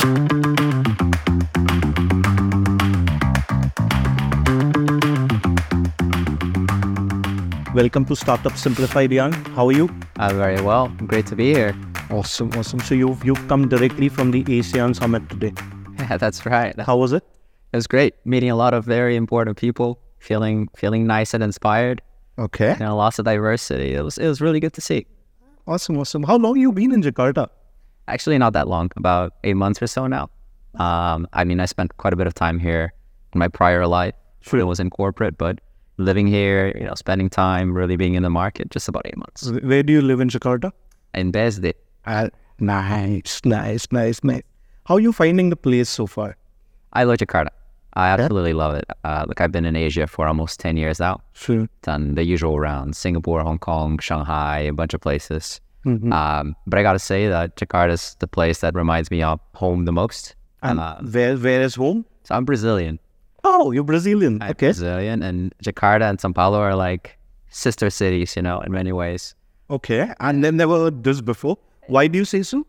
Welcome to Startup Simplified, Yann. How are you? Uh, very well. Great to be here. Awesome, awesome. So you've you've come directly from the ASEAN summit today. Yeah, that's right. How was it? It was great meeting a lot of very important people, feeling feeling nice and inspired. Okay. You know, lots of diversity. It was it was really good to see. Awesome, awesome. How long you been in Jakarta? Actually, not that long, about eight months or so now. Um, I mean, I spent quite a bit of time here in my prior life. Sure. It was in corporate, but living here, you know, spending time, really being in the market, just about eight months. Where do you live in Jakarta? In BSD. Uh, nice, nice, nice, nice. How are you finding the place so far? I love Jakarta. I absolutely love it. Uh, look, I've been in Asia for almost 10 years now. Sure. Done the usual rounds Singapore, Hong Kong, Shanghai, a bunch of places. Mhm. Um, but I got to say that Jakarta is the place that reminds me of home the most. And Uh, where where is home? so I'm Brazilian. Oh, you're Brazilian. I'm okay. Brazilian, and Jakarta and Sao Paulo are like sister cities, you know, in many ways. Okay. And then never heard this before. Why do you say so?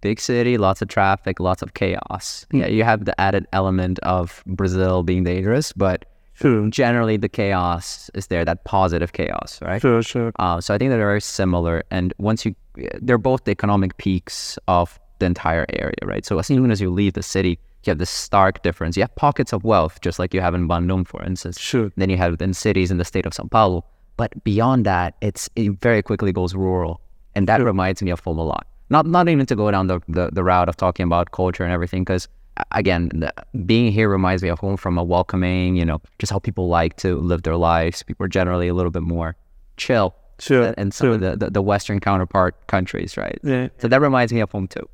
Big city, lots of traffic, lots of chaos. Yeah, you have the added element of Brazil being dangerous, but Sure. generally the chaos is there, that positive chaos, right? Sure, sure. Uh, so I think they're very similar. And once you, they're both the economic peaks of the entire area, right? So as soon as you leave the city, you have this stark difference. You have pockets of wealth, just like you have in Bandung, for instance. Sure. Then you have in cities in the state of Sao Paulo. But beyond that, it's it very quickly goes rural, and that reminds me of lot. Not not even to go down the the, the route of talking about culture and everything, because again, the, being here reminds me of home from a welcoming, you know, just how people like to live their lives. People are generally a little bit more chill Sure. than in some of the, the, the Western counterpart countries, right? Yeah. So that reminds me of home too.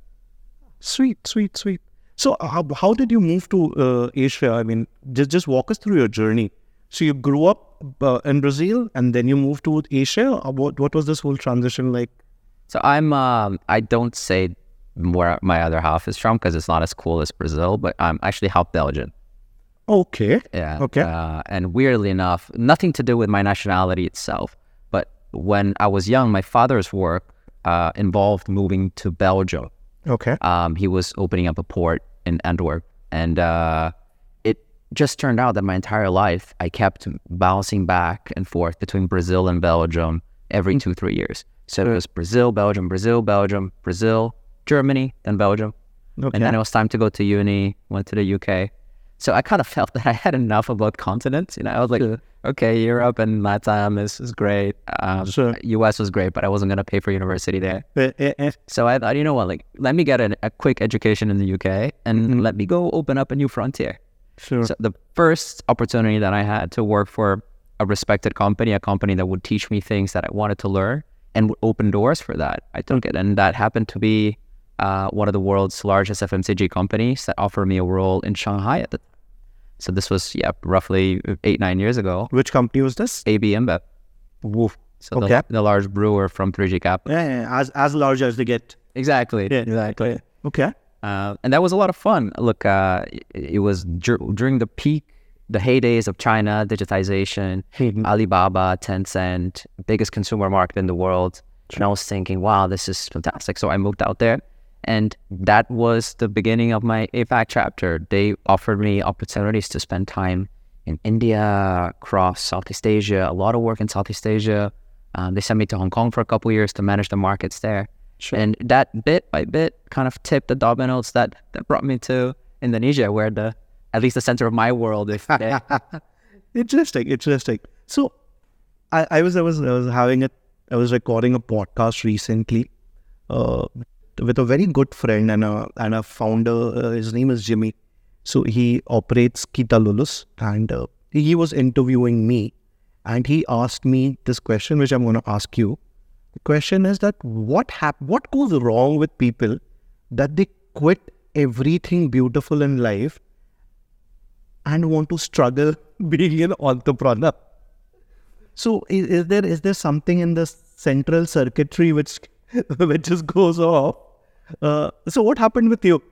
Sweet, sweet, sweet. So how, how did you move to uh, Asia? I mean, just just walk us through your journey. So you grew up uh, in Brazil and then you moved to Asia. What what was this whole transition like? So I'm um I don't say where my other half is from because it's not as cool as Brazil, but I'm actually half Belgian. Okay. Yeah. Okay. Uh, and weirdly enough, nothing to do with my nationality itself, but when I was young, my father's work uh, involved moving to Belgium. Okay. Um, he was opening up a port in Antwerp, and uh, it just turned out that my entire life I kept bouncing back and forth between Brazil and Belgium every two three years. So it was Brazil, Belgium, Brazil, Belgium, Brazil, Germany, then Belgium, Okay. and then it was time to go to uni. Went to the UK. So I kind of felt that I had enough about continents. You know, I was like, Sure. okay, Europe and Latam is, is great. Um, Sure. US was great, but I wasn't gonna pay for university there. Eh, eh. So I thought, you know what, like, let me get an, a quick education in the UK and let me go open up a new frontier. Sure. So the first opportunity that I had to work for a respected company, a company that would teach me things that I wanted to learn and would open doors for that, I took it. And that happened to be uh, one of the world's largest FMCG companies that offered me a role in Shanghai at the time. So this was, yeah, roughly eight, nine years ago. Which company was this? AB InBev. Woof. So Okay. the, the large brewer from 3G Capital. Yeah, yeah, as as large as they get. Exactly. Yeah. Exactly. Okay. Uh, and that was a lot of fun. Look, uh, it, it was dur- during the peak, the heydays of China digitization, Mhm. Alibaba, Tencent, biggest consumer market in the world. And I was thinking, wow, this is fantastic. So I moved out there, and that was the beginning of my APAC chapter. They offered me opportunities to spend time in India, across Southeast Asia, a lot of work in Southeast Asia. Um, they sent me to Hong Kong for a couple years to manage the markets there. Sure. And that bit by bit kind of tipped the dominoes that, that brought me to Indonesia, where the at least the center of my world is interesting, interesting. So, I, I was I was I was having a I was recording a podcast recently, uh, with a very good friend and a and a founder. Uh, his name is Jimmy. So he operates Kita Lulus, and uh, he was interviewing me, and he asked me this question, which I'm going to ask you. The question is that what hap- what goes wrong with people that they quit everything beautiful in life and want to struggle being an entrepreneur. So is, is there is there something in the central circuitry which which just goes off? Uh, so what happened with you?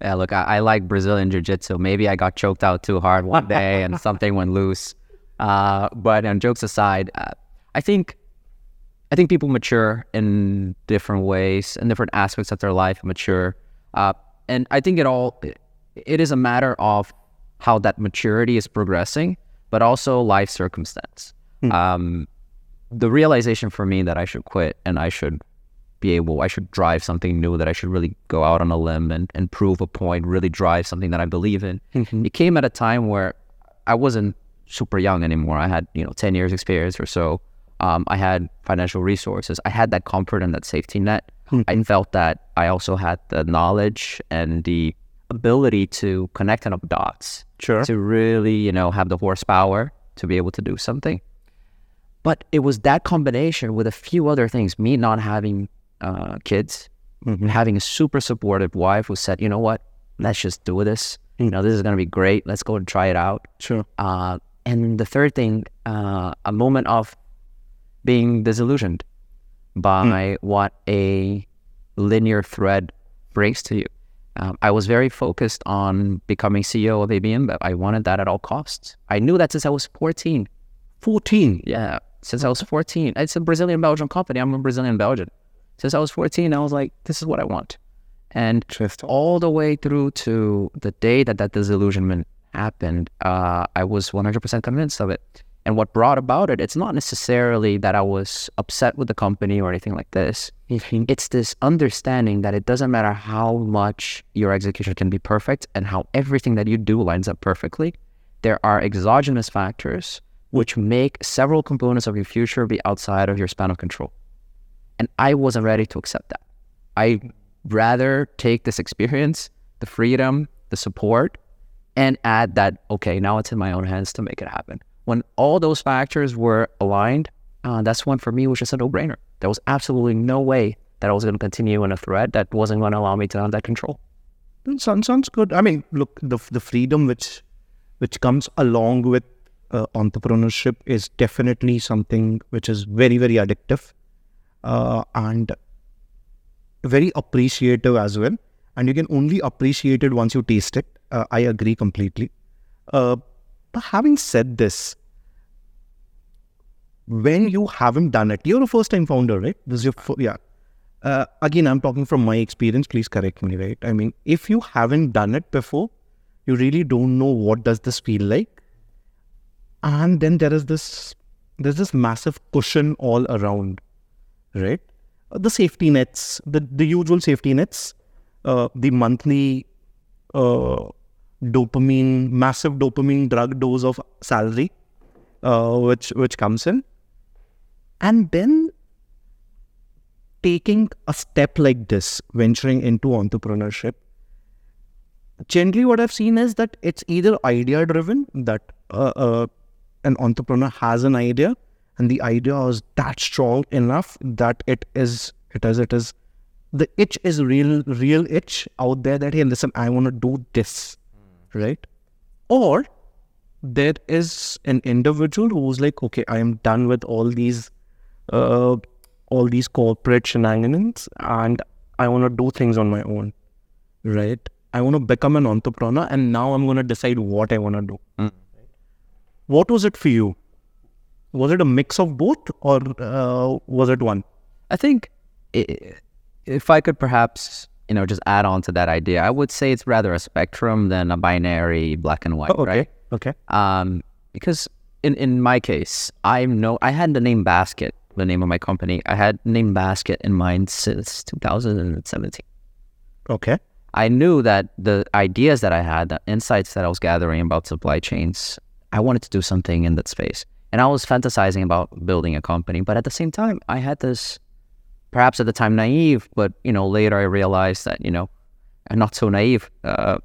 Yeah, look, I, I like Brazilian Jiu Jitsu. Maybe I got choked out too hard one day and something went loose. Uh, but on jokes aside, uh, I think I think people mature in different ways, in different aspects of their life mature. Uh, and I think it all it is a matter of how that maturity is progressing, but also life circumstance. Um, the realization for me that I should quit and I should be able, I should drive something new, that I should really go out on a limb and, and prove a point, really drive something that I believe in. It came at a time where I wasn't super young anymore. I had, you know, 10 years experience or so. Um, I had financial resources. I had that comfort and that safety net. I felt that I also had the knowledge and the ability to connect enough dots Sure. to really, you know, have the horsepower to be able to do something. But it was that combination with a few other things, me not having uh, kids, having a super supportive wife who said, you know what, let's just do this. You know, this is going to be great. Let's go and try it out. Sure. Uh, and the third thing, uh, a moment of being disillusioned by what a linear thread brings to you. Um, I was very focused on becoming CEO of ABM, but I wanted that at all costs. I knew that since I was 14. 14. Yeah, since I was 14. It's a Brazilian Belgian company. I'm a Brazilian Belgian. Since I was 14, I was like, this is what I want. And all the way through to the day that that disillusionment happened, uh, I was 100% convinced of it. And what brought about it, it's not necessarily that I was upset with the company or anything like this. It's this understanding that it doesn't matter how much your execution can be perfect and how everything that you do lines up perfectly. There are exogenous factors which make several components of your future be outside of your span of control. And I wasn't ready to accept that. I rather take this experience, the freedom, the support, and add that, okay, now it's in my own hands to make it happen. When all those factors were aligned, uh, that's one for me was just a no brainer. There was absolutely no way that I was going to continue in a thread that wasn't going to allow me to have that control. Sounds sounds good. I mean, look, the the freedom which which comes along with uh, entrepreneurship is definitely something which is very very addictive, uh, and very appreciative as well. And you can only appreciate it once you taste it. Uh, I agree completely. Uh, but having said this, when you haven't done it, you're a first time founder, right? This is your fir- yeah. Uh, again, I'm talking from my experience. Please correct me, right? I mean, if you haven't done it before, you really don't know what does this feel like, and then there is this there's this massive cushion all around, right? Uh, The safety nets, the the usual safety nets, uh, the monthly uh, dopamine, massive dopamine drug dose of salary, uh, which which comes in, and then taking a step like this, venturing into entrepreneurship, generally what I've seen is that it's either idea driven, that uh, uh, an entrepreneur has an idea and the idea is that strong enough that it is, it is, it is, the itch is real, real itch out there that, hey, listen, I want to do this, right? Or there is an individual who's like, okay, I am done with all these, uh, all these corporate shenanigans, and I want to do things on my own, right? I want to become an entrepreneur, and now I'm going to decide what I want to do. What was it for you? Was it a mix of both, or uh, was it one? I think if I could perhaps, you know, just add on to that idea, I would say it's rather a spectrum than a binary black and white, Oh, okay, right? okay, Um, because in, in my case, I know I had the name Baskit, the name of my company. I had name Baskit in mind since 2017. okay, I knew that the ideas that I had, the insights that I was gathering about supply chains, I wanted to do something in that space. And I was fantasizing about building a company, but at the same time, I had this, perhaps at the time naive, but you know later I realized that you know, I'm not so naive. Uh,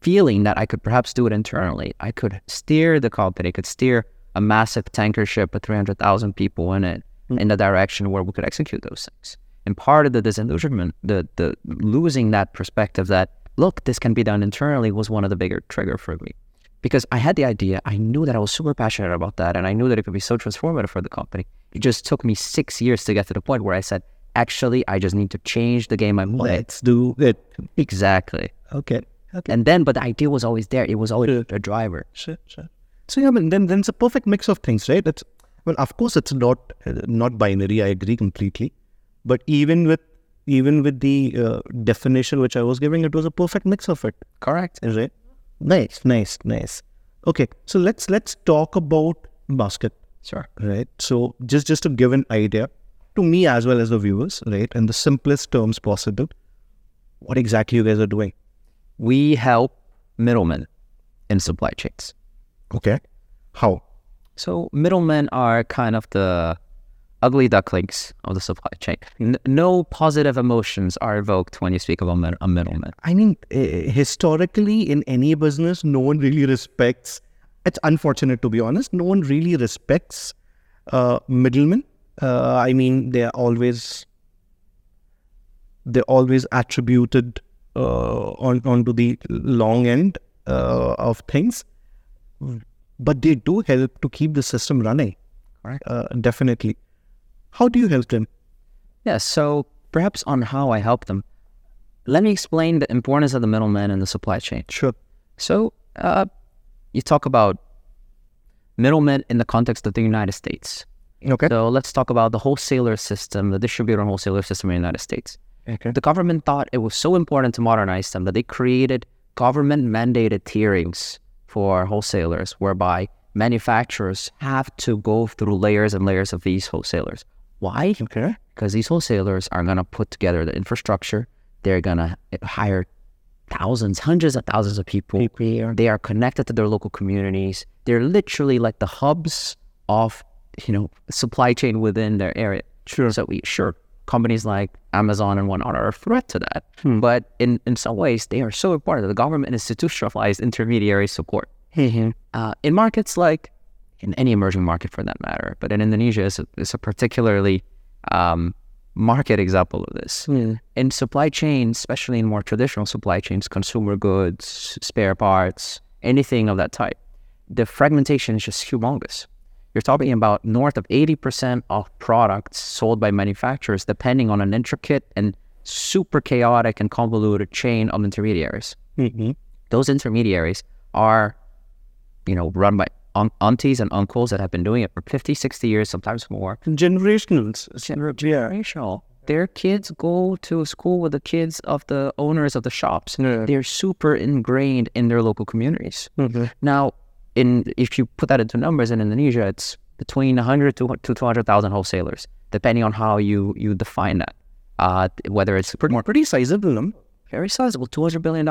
feeling that I could perhaps do it internally. I could steer the company, I could steer a massive tanker ship with 300,000 people in it in the direction where we could execute those things. And part of the disillusionment, the, the losing that perspective that, look, this can be done internally was one of the bigger trigger for me. Because I had the idea, I knew that I was super passionate about that, and I knew that it could be so transformative for the company. It just took me six years to get to the point where I said, actually, I just need to change the game I'm playing. let's do it. Exactly. Okay, okay. And then, but the idea was always there. It was always a driver. Sure, sure. So yeah, I mean, then then it's a perfect mix of things, right? It's well, of course, it's not uh, not binary. I agree completely, but even with even with the uh, definition which I was giving, it was a perfect mix of it. Correct. Is it? Nice, nice, nice. Okay, so let's let's talk about Baskit, Sure. right? So just just to give an idea to me as well as the viewers, right, in the simplest terms possible, what exactly you guys are doing? We help middlemen in supply chains. Okay, how? So middlemen are kind of the ugly ducklings of the supply chain. N- no positive emotions are evoked when you speak of a, mid- a middleman. I mean, eh, historically, in any business, no one really respects. It's unfortunate to be honest. No one really respects uh, middlemen. Uh, I mean, they're always they're always attributed uh, on onto the long end uh, of things, but they do help to keep the system running. Correct. Uh, definitely. How do you help them? Yeah, so perhaps on how I help them, let me explain the importance of the middleman in the supply chain. Sure. So, uh, you talk about middlemen in the context of the United States. Okay. So, let's talk about the wholesaler system, the distributor and wholesaler system in the United States. Okay. The government thought it was so important to modernize them that they created government mandated tierings for wholesalers, whereby manufacturers have to go through layers and layers of these wholesalers. Why? Okay. because these wholesalers are going to put together the infrastructure. They're going to hire thousands, hundreds of thousands of people. They are connected to their local communities. They're literally like the hubs of, you know, supply chain within their area. Sure. So we sure companies like Amazon and whatnot are a threat to that. Hmm. But in, in some ways, they are so important that the government institutionalized intermediary support. Uh, in markets like in any emerging market for that matter, but in Indonesia, it's a, it's a particularly um, market example of this. In supply chains, especially in more traditional supply chains, consumer goods, spare parts, anything of that type, the fragmentation is just humongous. You're talking about north of 80% of products sold by manufacturers depending on an intricate and super chaotic and convoluted chain of intermediaries Mm-hmm. those intermediaries are, you know, run by un- aunties and uncles that have been doing it for 50, 60 years, sometimes more. Generationals. Yeah. Generational. Their kids go to school with the kids of the owners of the shops. Yeah. They're super ingrained in their local communities. Mm-hmm. Now, in if you put that into numbers in Indonesia, it's between 100 to, to 200,000 wholesalers, depending on how you, you define that. Uh, whether it's Pretty, more, pretty sizable very sizable, $200 billion,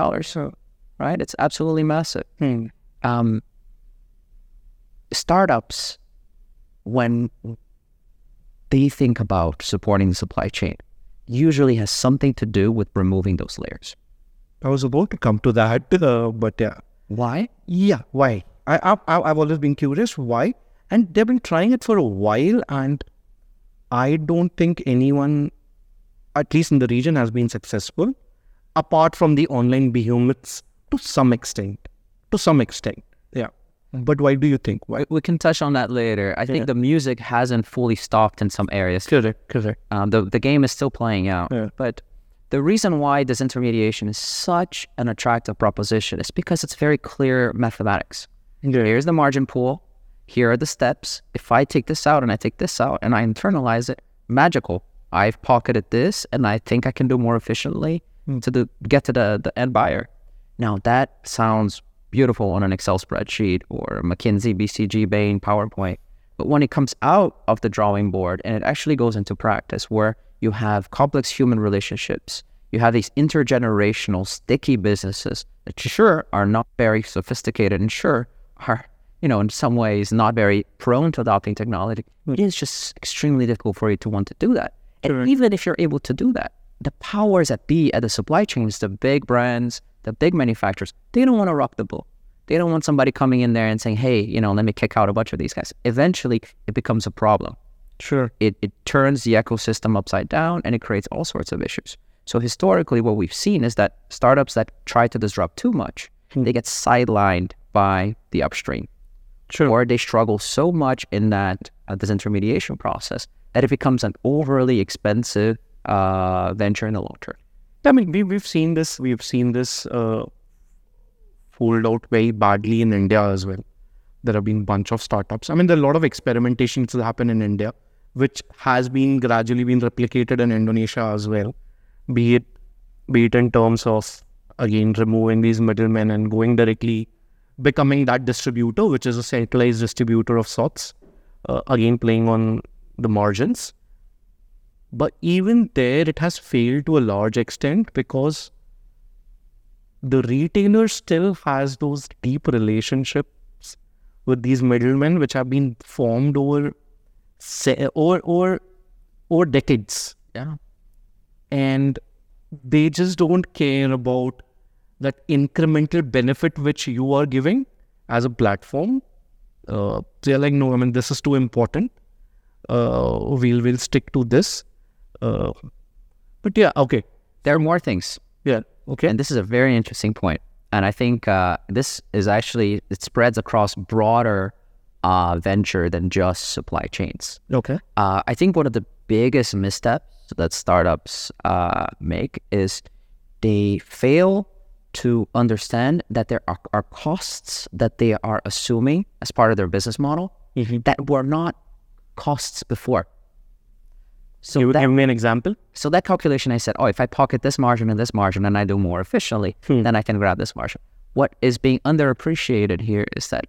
right? It's absolutely massive. Hmm. um, startups, when they think about supporting the supply chain, usually has something to do with removing those layers. I was about to come to that, uh, but yeah. Why? Yeah, why? I, I, I've always been curious why. And they've been trying it for a while, and I don't think anyone, at least in the region, has been successful, apart from the online behemoths to some extent. To some extent, yeah. But why do you think? Why? We can touch on that later. I think Yeah. the music hasn't fully stopped in some areas. Correct, correct. Um, the, the game is still playing out. Yeah. But the reason why disintermediation is such an attractive proposition is because it's very clear mathematics. Here's the margin pool. Here are the steps. If I take this out and I take this out and I internalize it, magical. I've pocketed this and I think I can do more efficiently to the, get to the, the end buyer. Now that sounds beautiful on an Excel spreadsheet or McKinsey, BCG, Bain, PowerPoint. But when it comes out of the drawing board and it actually goes into practice where you have complex human relationships, you have these intergenerational sticky businesses that sure are not very sophisticated and sure are, you know, in some ways not very prone to adopting technology. It is just extremely difficult for you to want to do that. And even if you're able to do that, the powers that be at the supply chains, the big brands, the big manufacturers, they don't want to rock the boat. They don't want somebody coming in there and saying, hey, you know, let me kick out a bunch of these guys. Eventually, it becomes a problem. Sure. It, it turns the ecosystem upside down and it creates all sorts of issues. So, historically, what we've seen is that startups that try to disrupt too much, they get sidelined by the upstream Sure. or they struggle so much in that uh, disintermediation process that it becomes an overly expensive uh, venture in the long term. I mean, we, we've seen this, we've seen this uh, fold out very badly in India as well. There have been a bunch of startups. I mean, there are a lot of experimentations that happen in India, which has been gradually been replicated in Indonesia as well. be it be it in terms of again removing these middlemen and going directly becoming that distributor, which is a centralized distributor of sorts, uh, again playing on the margins. But even there, it has failed to a large extent because the retailer still has those deep relationships with these middlemen, which have been formed over se- or or or decades, Yeah. and they just don't care about that incremental benefit which you are giving as a platform. Uh, they're like, no, I mean, this is too important. Uh, we'll we'll stick to this. Uh, but yeah, okay, There are more things. yeah, okay, And this is a very interesting point. And I think uh, this is actually, it spreads across broader uh, venture than just supply chains. okay, Uh, I think one of the biggest missteps that startups uh, make is they fail to understand that there are, are costs that they are assuming as part of their business model that were not costs before. So Give, that, give me an example. so that calculation, I said, oh, if I pocket this margin and this margin and I do more efficiently, then I can grab this margin. What is being underappreciated here is that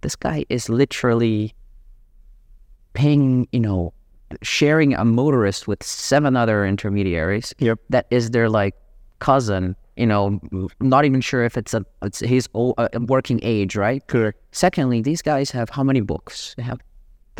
this guy is literally paying, you know, sharing a motorist with seven other intermediaries. Yep. That is their like cousin. You know, not even sure if it's a it's his old, uh, working age, right? Correct. Secondly, these guys have how many books? They have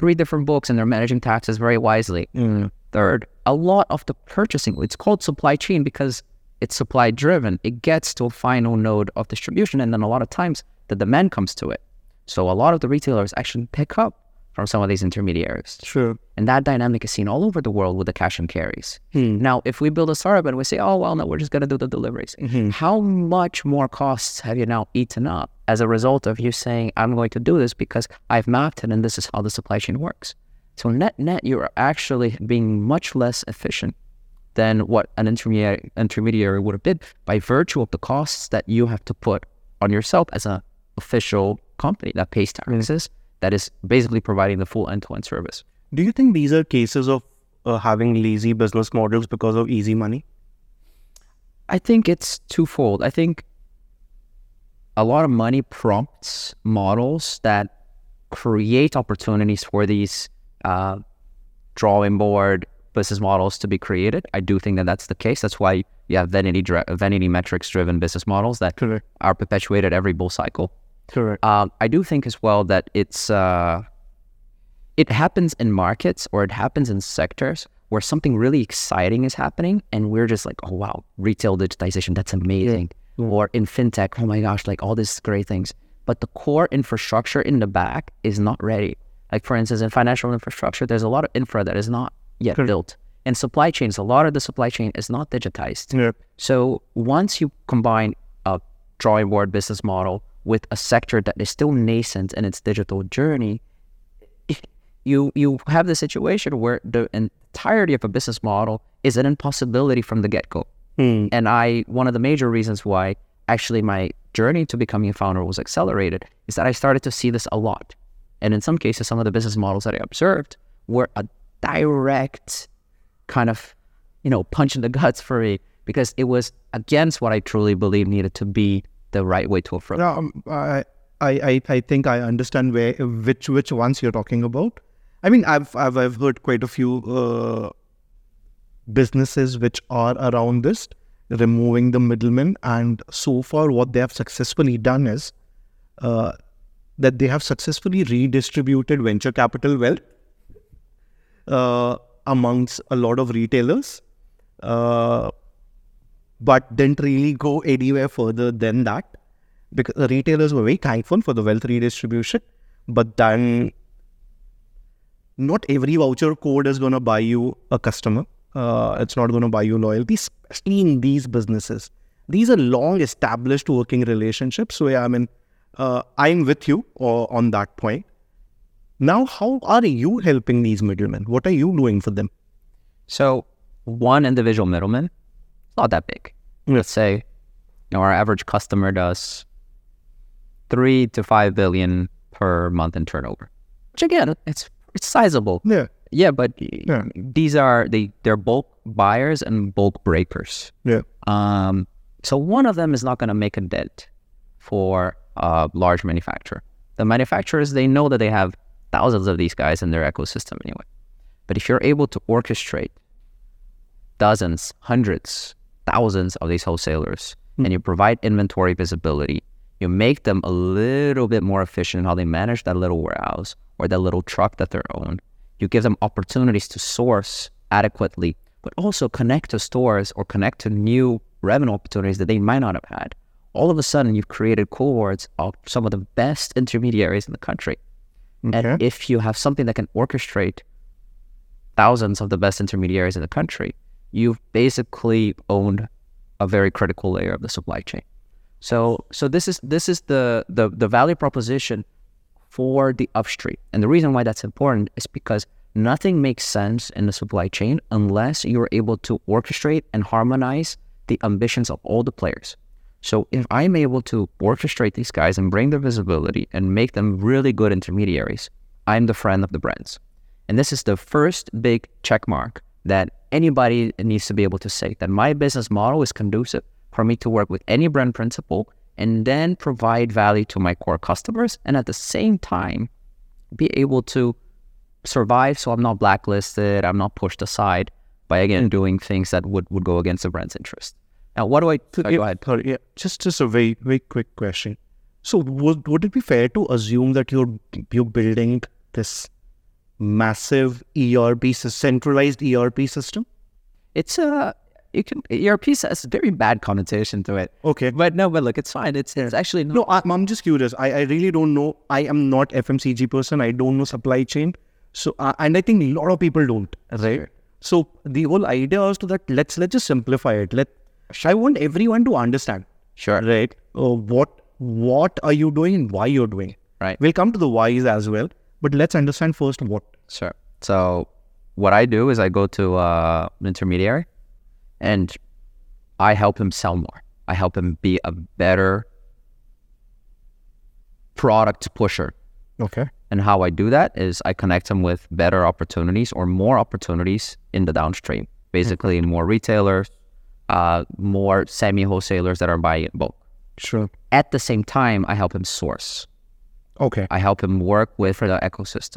three different books, and they're managing taxes very wisely. Mm. Third, a lot of the purchasing, it's called supply chain because it's supply driven. It gets to a final node of distribution, and then a lot of times the demand comes to it. So a lot of the retailers actually pick up from some of these intermediaries. True. And that dynamic is seen all over the world with the cash and carries. Hmm. Now, if we build a startup and we say, oh, well, no, we're just going to do the deliveries, mm-hmm. how much more costs have you now eaten up as a result of you saying, I'm going to do this because I've mapped it and this is how the supply chain works? So, net, net, you're actually being much less efficient than what an intermediary, intermediary would have been by virtue of the costs that you have to put on yourself as an official company that pays mm. taxes, that is basically providing the full end to end service. Do you think these are cases of uh, having lazy business models because of easy money? I think it's twofold. I think a lot of money prompts models that create opportunities for these uh, drawing board business models to be created. I do think that that's the case. That's why you have vanity dri- vanity metrics driven business models that Correct. are perpetuated every bull cycle. Correct. Um, I do think as well that it's uh, it happens in markets or it happens in sectors where something really exciting is happening, and we're just like, oh wow, retail digitization, that's amazing. Or in fintech, oh my gosh, like all these great things. But the core infrastructure in the back is not ready. Like for instance, in financial infrastructure, there's a lot of infra that is not yet built. In supply chains, a lot of the supply chain is not digitized. Yeah. So once you combine a drawing board business model with a sector that is still nascent in its digital journey, you you have the situation where the entirety of a business model is an impossibility from the get go. Hmm. And I one of the major reasons why actually my journey to becoming a founder was accelerated is that I started to see this a lot. And in some cases, some of the business models that I observed were a direct kind of, you know, punch in the guts for me because it was against what I truly believe needed to be the right way to approach. Um, I, I, I, think I understand where which which ones you're talking about. I mean, I've I've, I've heard quite a few uh, businesses which are around this, removing the middlemen, and so far what they have successfully done is uh, that they have successfully redistributed venture capital wealth uh, amongst a lot of retailers. But didn't really go anywhere further than that because the retailers were very thankful for the wealth redistribution, but then not every voucher code is going to buy you a customer. Uh, it's not going to buy you loyalty, especially in these businesses. These are long established working relationships. So, yeah, I mean, uh, I'm with you uh, on that point. Now, how are you helping these middlemen? What are you doing for them? So one individual middleman, not that big. Let's say, you know, our average customer does three to five billion per month in turnover. Which again, it's it's sizable. Yeah. yeah, but Yeah. these are they they're bulk buyers and bulk breakers. Yeah. Um, so one of them is not going to make a dent for a large manufacturer. The manufacturers they know that they have thousands of these guys in their ecosystem anyway. But if you're able to orchestrate dozens, hundreds, thousands of these wholesalers, hmm. and you provide inventory visibility, you make them a little bit more efficient in how they manage that little warehouse or that little truck that they're owned. You give them opportunities to source adequately, but also connect to stores or connect to new revenue opportunities that they might not have had. All of a sudden, you've created cohorts of some of the best intermediaries in the country. Okay. And if you have something that can orchestrate thousands of the best intermediaries in the country, you've basically owned a very critical layer of the supply chain. So, so this is this is the the, the value proposition for the upstream. And the reason why that's important is because nothing makes sense in the supply chain unless you're able to orchestrate and harmonize the ambitions of all the players. So if I'm able to orchestrate these guys and bring their visibility and make them really good intermediaries, I'm the friend of the brands. And this is the first big check mark that anybody needs to be able to say that my business model is conducive for me to work with any brand principal and then provide value to my core customers and at the same time be able to survive so I'm not blacklisted, I'm not pushed aside by again doing things that would, would go against the brand's interest. Now what do I So, uh, yeah, go ahead. sorry, yeah, just just a very very quick question. So would would it be fair to assume that you're you're building this massive ERP centralized ERP system? It's a you can ERP has a very bad connotation to it. Okay. But no, but look, it's fine. It's it's actually not No, I, I'm just curious. I, I really don't know. I am not FMCG person. I don't know supply chain. So uh, and I think a lot of people don't. Right. So the whole idea is to that. Let's let's just simplify it. Let I want everyone to understand. sure. Right. Uh, what what are you doing and why you're doing. Right. We'll come to the whys as well. But let's understand first what. Sure. So what I do is I go to uh, an intermediary and I help him sell more. I help him be a better product pusher. Okay. And how I do that is I connect him with better opportunities or more opportunities in the downstream. Basically, more retailers, uh, more semi wholesalers that are buying in bulk. Sure. At the same time, I help him source. Okay. I help him work with the ecosystem.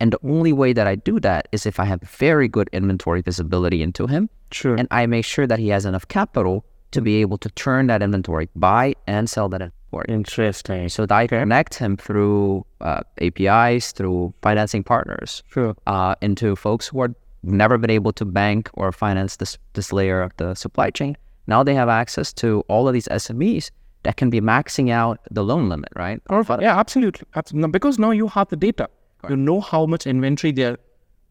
And the only way that I do that is if I have very good inventory visibility into him Sure. and I make sure that he has enough capital to be able to turn that inventory, buy and sell that inventory. Interesting. So that I connect him through uh, APIs, through financing partners, Sure. uh, into folks who are never been able to bank or finance this this layer of the supply chain. Now they have access to all of these SMEs that can be maxing out the loan limit, right? Perfect. Yeah, absolutely. absolutely. Because now you have the data. You know how much inventory they're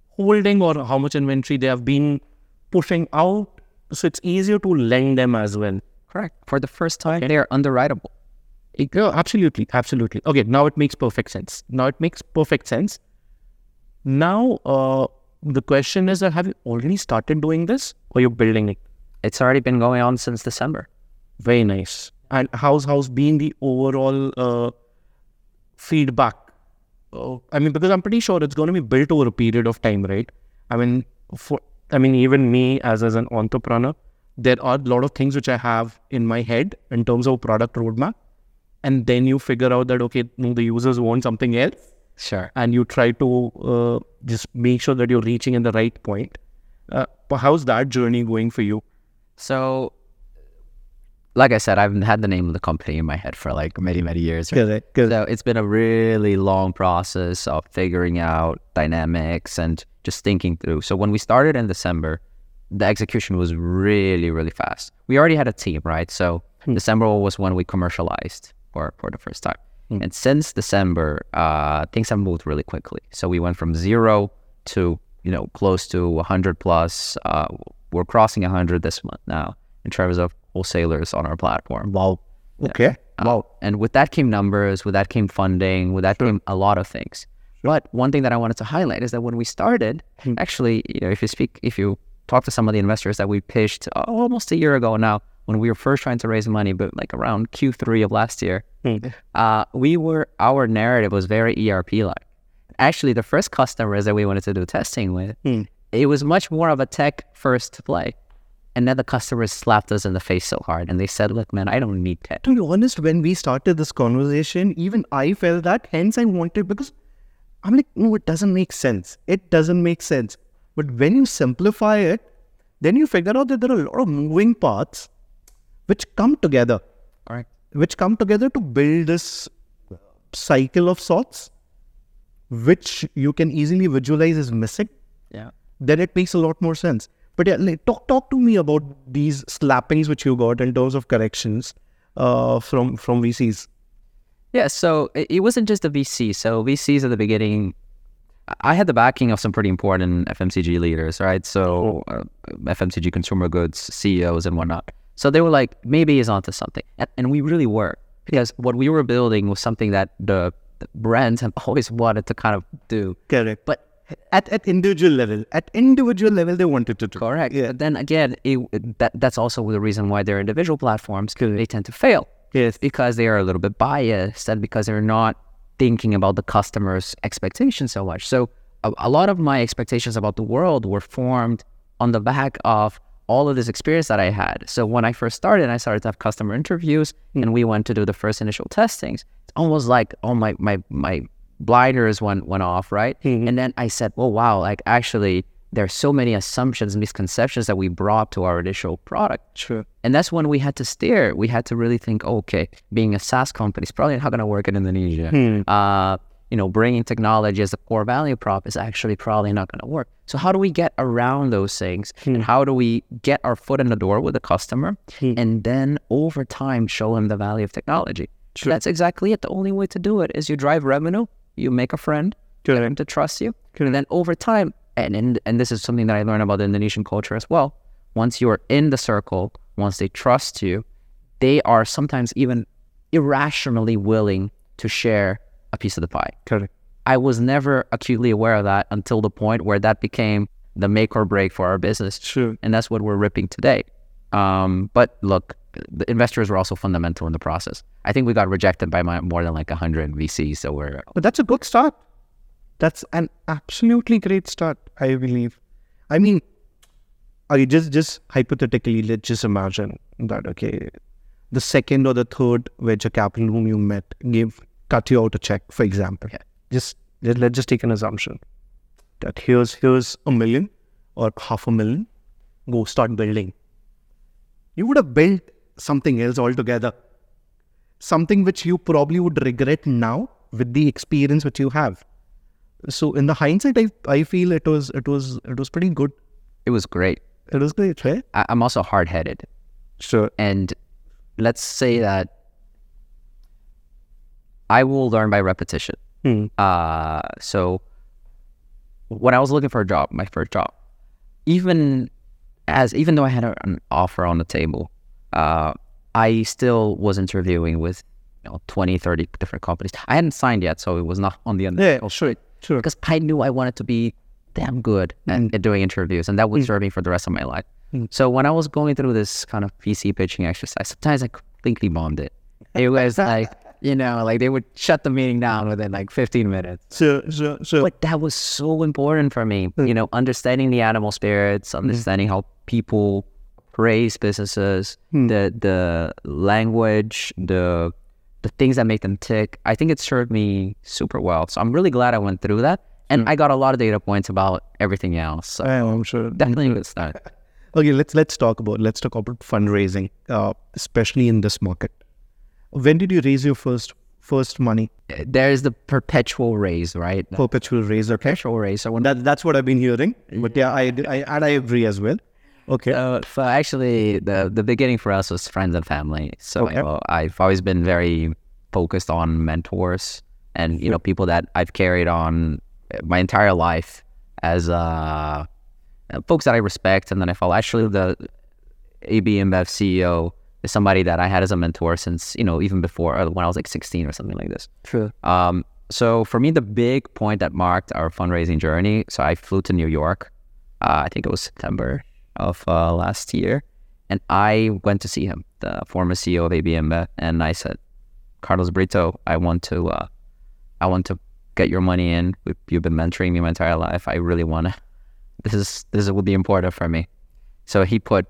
holding or how much inventory they have been pushing out. So it's easier to lend them as well. Correct. For the first time, they are underwritable. Yeah, absolutely. Absolutely. Okay, now it makes perfect sense. Now it makes perfect sense. Now, uh, the question is that have you already started doing this or you're building it? It's already been going on since December. Very nice. And how's how's been the overall uh, feedback? Uh, I mean, because I'm pretty sure it's going to be built over a period of time, right? I mean, for I mean, even me as as an entrepreneur, there are a lot of things which I have in my head in terms of product roadmap, and then you figure out that okay, no, the users want something else, Sure. and you try to uh, just make sure that you're reaching in the right point. Uh, how's that journey going for you? So, like I said, I've had the name of the company in my head for like many, many years. right? So it's been a really long process of figuring out dynamics and just thinking through. So when we started in December, the execution was really, really fast. We already had a team, right? So December was when we commercialized for, for the first time. And since December, uh, things have moved really quickly. So we went from zero to, you know, close to 100 plus. Uh, we're crossing 100 this month now in terms of wholesalers on our platform. Wow. Okay. Wow. And with that came numbers, with that came funding, with that came a lot of things. But one thing that I wanted to highlight is that when we started, actually, you know, if you speak, if you talk to some of the investors that we pitched uh, almost a year ago now, when we were first trying to raise money, but like around Q3 of last year, uh, we were, our narrative was very ERP like. Actually, the first customers that we wanted to do testing with, Hmm. it was much more of a tech first play. And then the customers slapped us in the face so hard and they said, look, man, I don't need tech. To be honest, when we started this conversation, even I felt that. Hence, I wanted because I'm like, no, it doesn't make sense. It doesn't make sense. But when you simplify it, then you figure out that there are a lot of moving parts which come together, Correct. which come together to build this cycle of sorts, which you can easily visualize is missing. Yeah. Then it makes a lot more sense. But yeah, like, talk talk to me about these slappings which you got in terms of corrections uh, from from VCs. Yeah, so it, it wasn't just the VC. So VCs at the beginning, I had the backing of some pretty important FMCG leaders, right? So uh, FMCG consumer goods CEOs and whatnot. So they were like, maybe he's onto something, and, and we really were because what we were building was something that the, the brands have always wanted to kind of do. Correct. But At at individual level, at individual level, they wanted to do. correct. Yeah. But then again, it, that that's also the reason why they're individual platforms. because They tend to fail. Yes. because they are a little bit biased and because they're not thinking about the customer's expectations so much. So a, a lot of my expectations about the world were formed on the back of all of this experience that I had. So when I first started, I started to have customer interviews hmm. and we went to do the first initial testings. It's almost like oh my my my blinders went went off, right? Mm-hmm. And then I said, "Oh wow, like actually there are so many assumptions, and misconceptions that we brought to our initial product." Sure. And that's when we had to steer. We had to really think, oh, okay, being a SaaS company is probably not going to work in Indonesia. Hmm. Uh, you know, bringing technology as a core value prop is actually probably not going to work. So how do we get around those things? And hmm. how do we get our foot in the door with the customer hmm. and then over time show them the value of technology? That's exactly it. The only way to do it is you drive revenue, you make a friend, get them to trust you. And then over time, and, and and this is something that I learned about the Indonesian culture as well. Once you're in the circle, once they trust you, they are sometimes even irrationally willing to share a piece of the pie. Correct. I was never acutely aware of that until the point where that became the make or break for our business. Sure. And that's what we're ripping today. Um, but look, the investors were also fundamental in the process. I think we got rejected by my, more than like 100 VCs. So we're, But that's a good start. That's an absolutely great start, I believe. I mean, I just just hypothetically, let's just imagine that okay, the second or the third venture capital whom you met gave cut you out a check, for example. Just let, let's just take an assumption that here's here's a million or half a million, go start building. You would have built something else altogether something which you probably would regret now with the experience which you have. So in the hindsight, I I feel it was it was it was pretty good. it was great. It was great, right? I, I'm also hard headed. Sure. And let's say that I will learn by repetition. Hmm. Uh, so when I was looking for a job, my first job, even as even though I had an offer on the table, uh, I still was interviewing with you know 20, 30 different companies. I hadn't signed yet, so it was not on the end. Yeah, sure, sure. Because I knew I wanted to be damn good at, mm. at doing interviews, and that would mm. serve me for the rest of my life. Mm. So when I was going through this kind of VC pitching exercise, sometimes I completely bombed it. It was like, you know, like they would shut the meeting down within like 15 minutes. So so so But that was so important for me, you know, understanding the animal spirits, mm-hmm. understanding how people praise businesses, the the language, the the things that make them tick. I think it served me super well. So I'm really glad I went through that. And I got a lot of data points about everything else. So I am, sure. definitely good start. Okay, let's let's talk about let's talk about fundraising, uh, especially in this market. When did you raise your first first money? There's the perpetual raise, right? Perpetual raise, okay? perpetual raise. So when That that's what I've been hearing. But yeah, I I and I agree as well. Okay. Uh, so actually, the the beginning for us was friends and family. So Okay. uh, I've always been very focused on mentors and you know people that I've carried on my entire life as uh, folks that I respect and then I follow. Actually, the AB InBev CEO is somebody that I had as a mentor since you know even before uh, when I was like 16 or something like this. True. Um, so for me, the big point that marked our fundraising journey. So I flew to New York. Uh, I think it was September of uh, last year, and I went to see him, the former CEO of ABM, and I said, Carlos Brito, I want to, uh, I want to get your money in. You've been mentoring me my entire life. I really want to. This is this will be important for me." So he put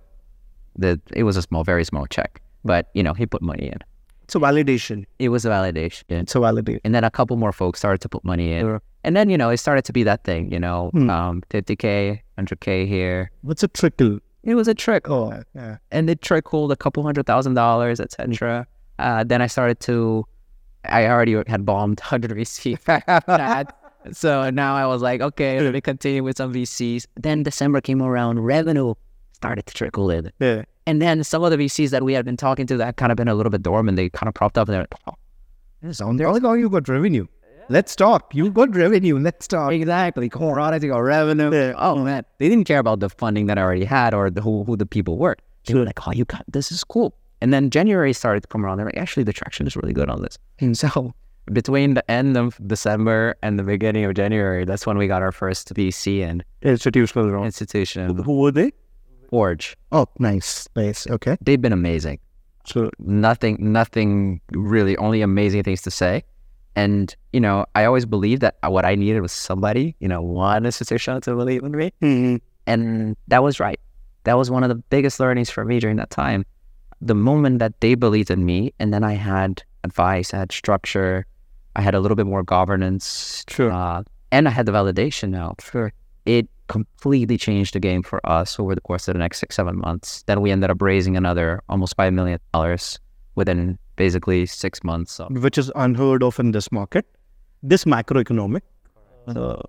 the. It was a small, very small check, but you know he put money in. It's a validation. It was a validation, It's a validation. and then a couple more folks started to put money in, Sure. And then you know it started to be that thing. You know, Hmm. um, 50k, 100k here. What's a trickle? It was a trickle Oh, yeah. and it trickled a couple hundred thousand dollars, etc. Uh, then I started to, I already had bombed 100 VCs. so now I was like, okay, let me continue with some VCs. Then December came around, revenue started to trickle in. Yeah. And then some of the VCs that we had been talking to that kind of been a little bit dormant, they kind of propped up and they're like, oh, this on there. Oh, now you got revenue. Let's talk. You got revenue. Let's talk. Exactly. Product, you got revenue. Yeah. Oh man. They didn't care about the funding that I already had or the, who, who the people were. They were like, oh, you got this is cool. And then January started to come around. They're like, actually, the traction is really good on this. And so between the end of December and the beginning of January, that's when we got our first VC and Institutional institution, Who were they? Forge. Oh, nice. Nice. Okay. They've been amazing. So, nothing nothing really only amazing things to say and you know i always believed that what i needed was somebody you know one institution to believe in me mhm. and that was right that was one of the biggest learnings for me during that time the moment that they believed in me and then i had advice i had structure i had a little bit more governance Sure. uh, and i had the validation now Sure. it completely changed the game for us over the course of the next six, seven months. Then we ended up raising another almost $5 million within basically six months. Which is unheard of in this market, this macroeconomic. Uh,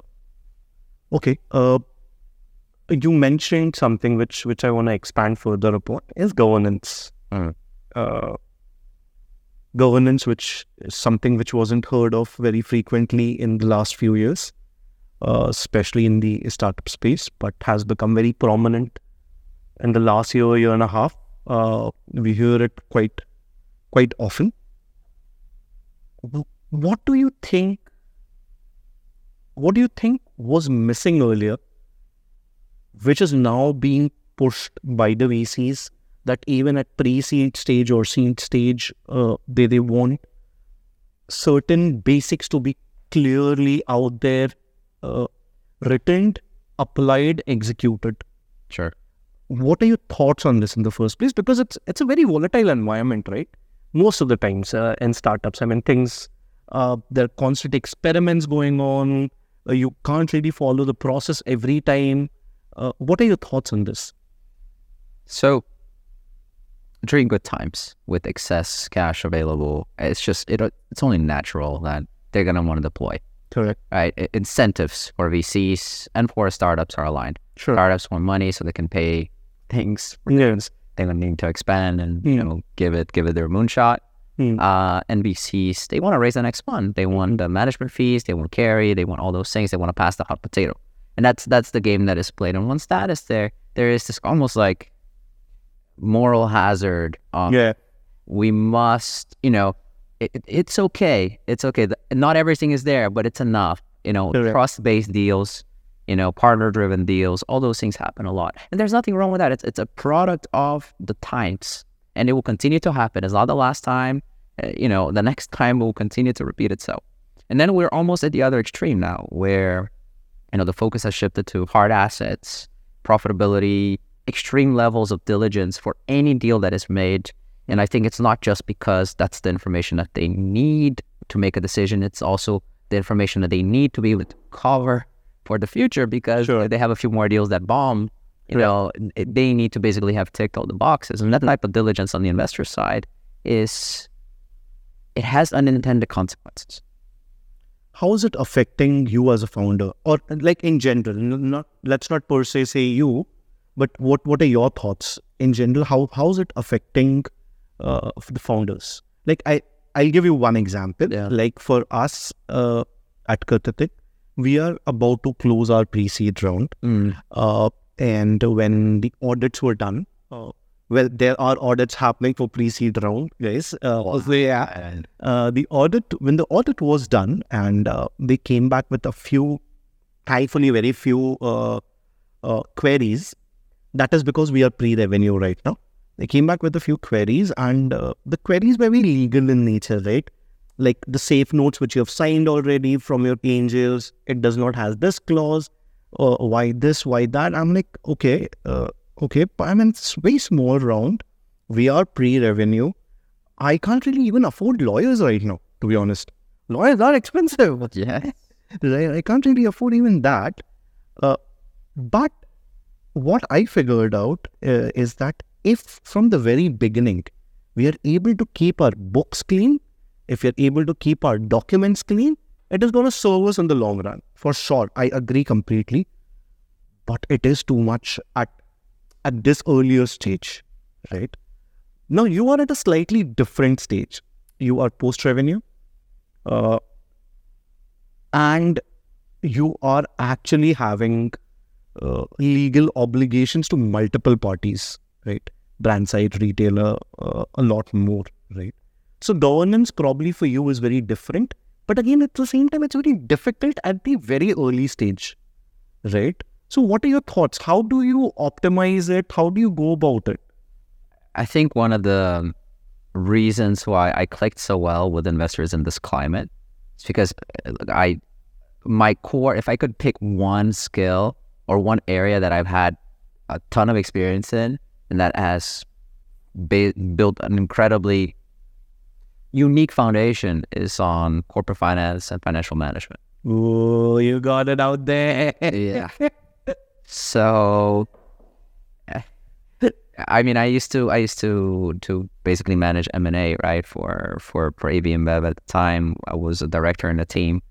okay. Uh, you mentioned something which which I want to expand further upon is governance. Mm. Uh, governance, which is something which wasn't heard of very frequently in the last few years, uh, especially in the startup space, but has become very prominent in the last year, year and a half. Uh, we hear it quite quite often. What do you think? What do you think was missing earlier, which is now being pushed by the VCs? That even at pre-seed stage or seed stage, uh, they they want certain basics to be clearly out there, uh, written, applied, executed sure. what are your thoughts on this in the first place? Because it's it's a very volatile environment, right? Most of the times uh, in startups, I mean, things uh, there are constant experiments going on. Uh, you can't really follow the process every time. Uh, what are your thoughts on this? So, during good times with excess cash available, it's just, it, it's only natural that they're going to want to deploy, Correct. right? Incentives for VCs and for startups are aligned. Sure. Startups want money so they can pay things. Yes. They're going to need to expand and, you Mm. know, give it, give it their moonshot. Mm. uh, NBCs, they want to raise the next fund. They want the management fees, they want carry, they want all those things. They want to pass the hot potato, and that's that's the game that is played. And once that is there, there is this almost like moral hazard. Of, Yeah. we must, you know, it, it- it's okay, it's okay. Not everything is there, but it's enough. You know, Correct. trust-based deals, you know, partner-driven deals. All those things happen a lot, and there's nothing wrong with that. It's it's a product of the times and it will continue to happen. It's not the last time. Uh, you know, the next time will continue to repeat itself. And then we're almost at the other extreme now, where you know the focus has shifted to hard assets, profitability, extreme levels of diligence for any deal that is made. And I think it's not just because that's the information that they need to make a decision. It's also the information that they need to be able to cover for the future because Sure. they have a few more deals that bomb you know, they need to basically have ticked all the boxes. And that type of diligence on the investor side is, it has unintended consequences. How is it affecting you as a founder, or like in general? Not let's not per se say you, but what what are your thoughts in general? How how is it affecting uh, the founders? Like I I'll give you one example. Yeah. Like for us uh, at Ketitik, we are about to close our pre-seed round, uh, and when the audits were done, uh, well, there are audits happening for pre-seed round, guys. Uh, so yeah, uh, the audit when the audit was done and uh, they came back with a few thankfully very few uh, uh, queries that is because we are pre-revenue right now. They came back with a few queries and uh, the queries were very legal in nature right like the safe notes which you have signed already from your angels. It does not has this clause. Uh, why this? Why that? I'm like, okay, uh, okay. But I mean, it's very small round. We are pre-revenue. I can't really even afford lawyers right now, to be honest. Lawyers are expensive. Yeah. I can't really afford even that. Uh, but what I figured out uh, is that if from the very beginning we are able to keep our books clean, if we are able to keep our documents clean, it is going to serve us in the long run. For sure, I agree completely. But it is too much at at this earlier stage, right? Now you are at a slightly different stage. You are post revenue, uh, and you are actually having uh, legal obligations to multiple parties, right? Brand side, retailer, uh, a lot more, right? So governance probably for you is very different, but again at the same time it's very difficult at the very early stage, right? So what are your thoughts? How do you optimize it? How do you go about it? I think one of the reasons why I clicked so well with investors in this climate is because I my core if I could pick one skill or one area that I've had a ton of experience in and that has built an incredibly unique foundation is on corporate finance and financial management. Oh, you got it out there. Yeah. so eh, I mean, I used to, I used to, to basically manage M and A, right? For for for AB InBev at the time, I was a director in the team.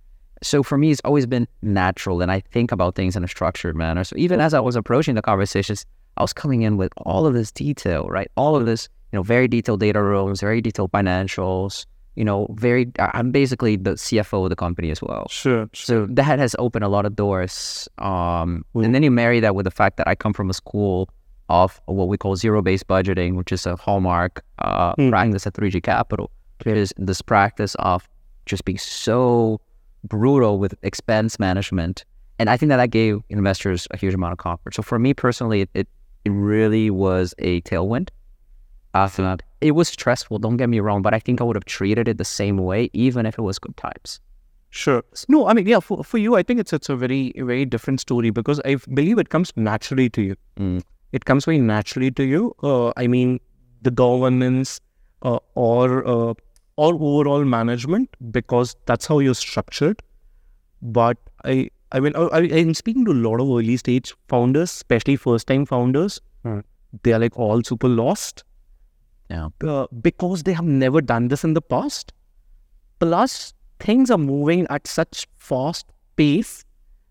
So for me, it's always been natural, and I think about things in a structured manner. So even as I was approaching the conversations, I was coming in with all of this detail, right? All of this, you know, very detailed data rooms, very detailed financials. You know, very. I'm basically the CFO of the company as well. Sure. So that has opened a lot of doors. Um, and then you marry that with the fact that I come from a school of what we call zero-based budgeting, which is a hallmark uh, Hmm. practice at 3G Capital. It is this practice of just being so brutal with expense management, and I think that that gave investors a huge amount of comfort. So for me personally, it it, it really was a tailwind. Uh, it was stressful, don't get me wrong, but I think I would have treated it the same way, even if it was good times. Sure. No, I mean, yeah, for, for you, I think it's it's a very very different story because I believe it comes naturally to you. Mm. It comes very naturally to you. Uh, I mean, the governance uh, or uh, or overall management because that's how you're structured. But I, I mean, I, I'm speaking to a lot of early stage founders, especially first time founders. Hmm. They are like all super lost Yeah. uh, because they have never done this in the past. Plus, things are moving at such fast pace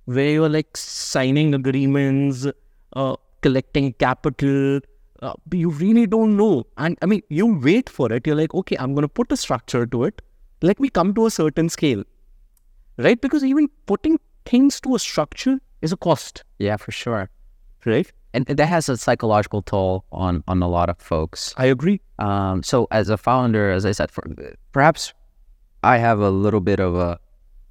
where you're like signing agreements, uh, collecting capital. Uh, you really don't know. And I mean, you wait for it. You're like, okay, I'm going to put a structure to it. Let me come to a certain scale. Right? Because even putting things to a structure is a cost. Yeah, for sure. Right? And that has a psychological toll on on a lot of folks. I agree. Um, so as a founder, as I said, for, perhaps I have a little bit of a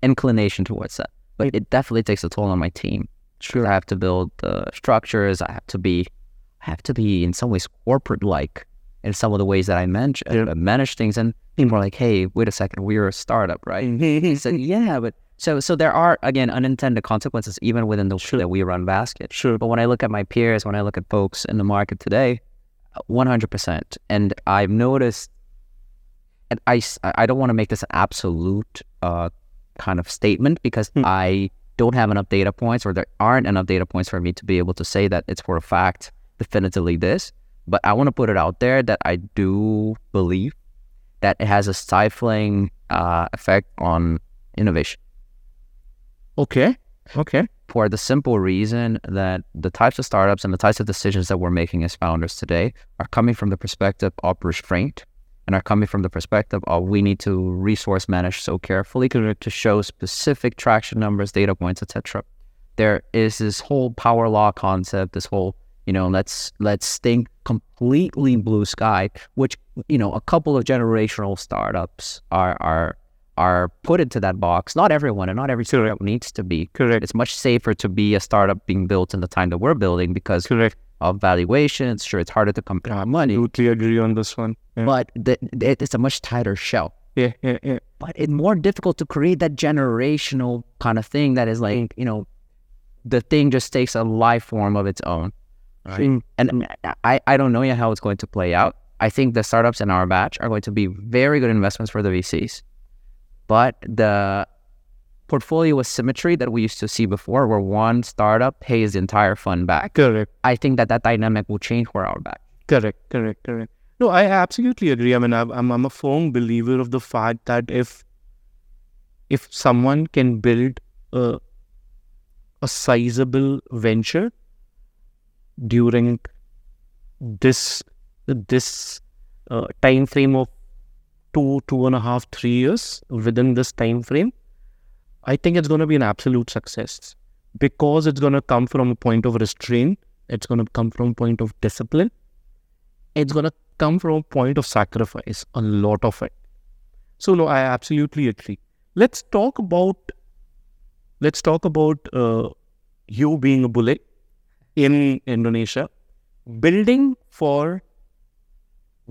inclination towards that, but it definitely takes a toll on my team. Sure, I have to build the structures. I have to be, I have to be in some ways corporate like in some of the ways that I manage Yeah. uh, manage things. And people are like, "Hey, wait a second, we're a startup, right?" Said, "Yeah, but." So, so there are again unintended consequences even within the way that we run Baskit. Sure. But when I look at my peers, when I look at folks in the market today, one hundred percent, and I've noticed, and I I don't want to make this an absolute uh, kind of statement because Hmm. I don't have enough data points, or there aren't enough data points for me to be able to say that it's for a fact definitively this. But I want to put it out there that I do believe that it has a stifling uh, effect on innovation Okay. Okay. for the simple reason that the types of startups and the types of decisions that we're making as founders today are coming from the perspective of restraint and are coming from the perspective of we need to resource manage so carefully to, show specific traction numbers, data points, etc. There is this whole power law concept, this whole you know let's let's think completely blue sky, which you know a couple of generational startups are are are put into that box. Not everyone and not every startup needs to be. Correct. It's much safer to be a startup being built in the time that we're building because Correct. of valuations. Sure, it's harder to come compare money, Absolutely agree on this one. Yeah. but the, it, it's a much tighter shell. yeah, yeah, yeah. but it's more difficult to create that generational kind of thing that is like you know the thing just takes a life form of its own right? Mm. and I, I don't know yet how it's going to play out i think the startups in our batch are going to be very good investments for the vcs but the portfolio asymmetry that we used to see before where one startup pays the entire fund back Correct. i think that that dynamic will change for our back. Correct, correct, correct. No, I absolutely agree. I mean, I'm, I'm a firm believer of the fact that if if someone can build a a sizable venture during this this uh, time frame of two two and a half three years within this time frame, I think it's going to be an absolute success because it's going to come from a point of restraint. It's going to come from a point of discipline it's going to come from a point of sacrifice, a lot of it. So, no, I absolutely agree. Let's talk about, let's talk about uh, you being a bule in Indonesia, building for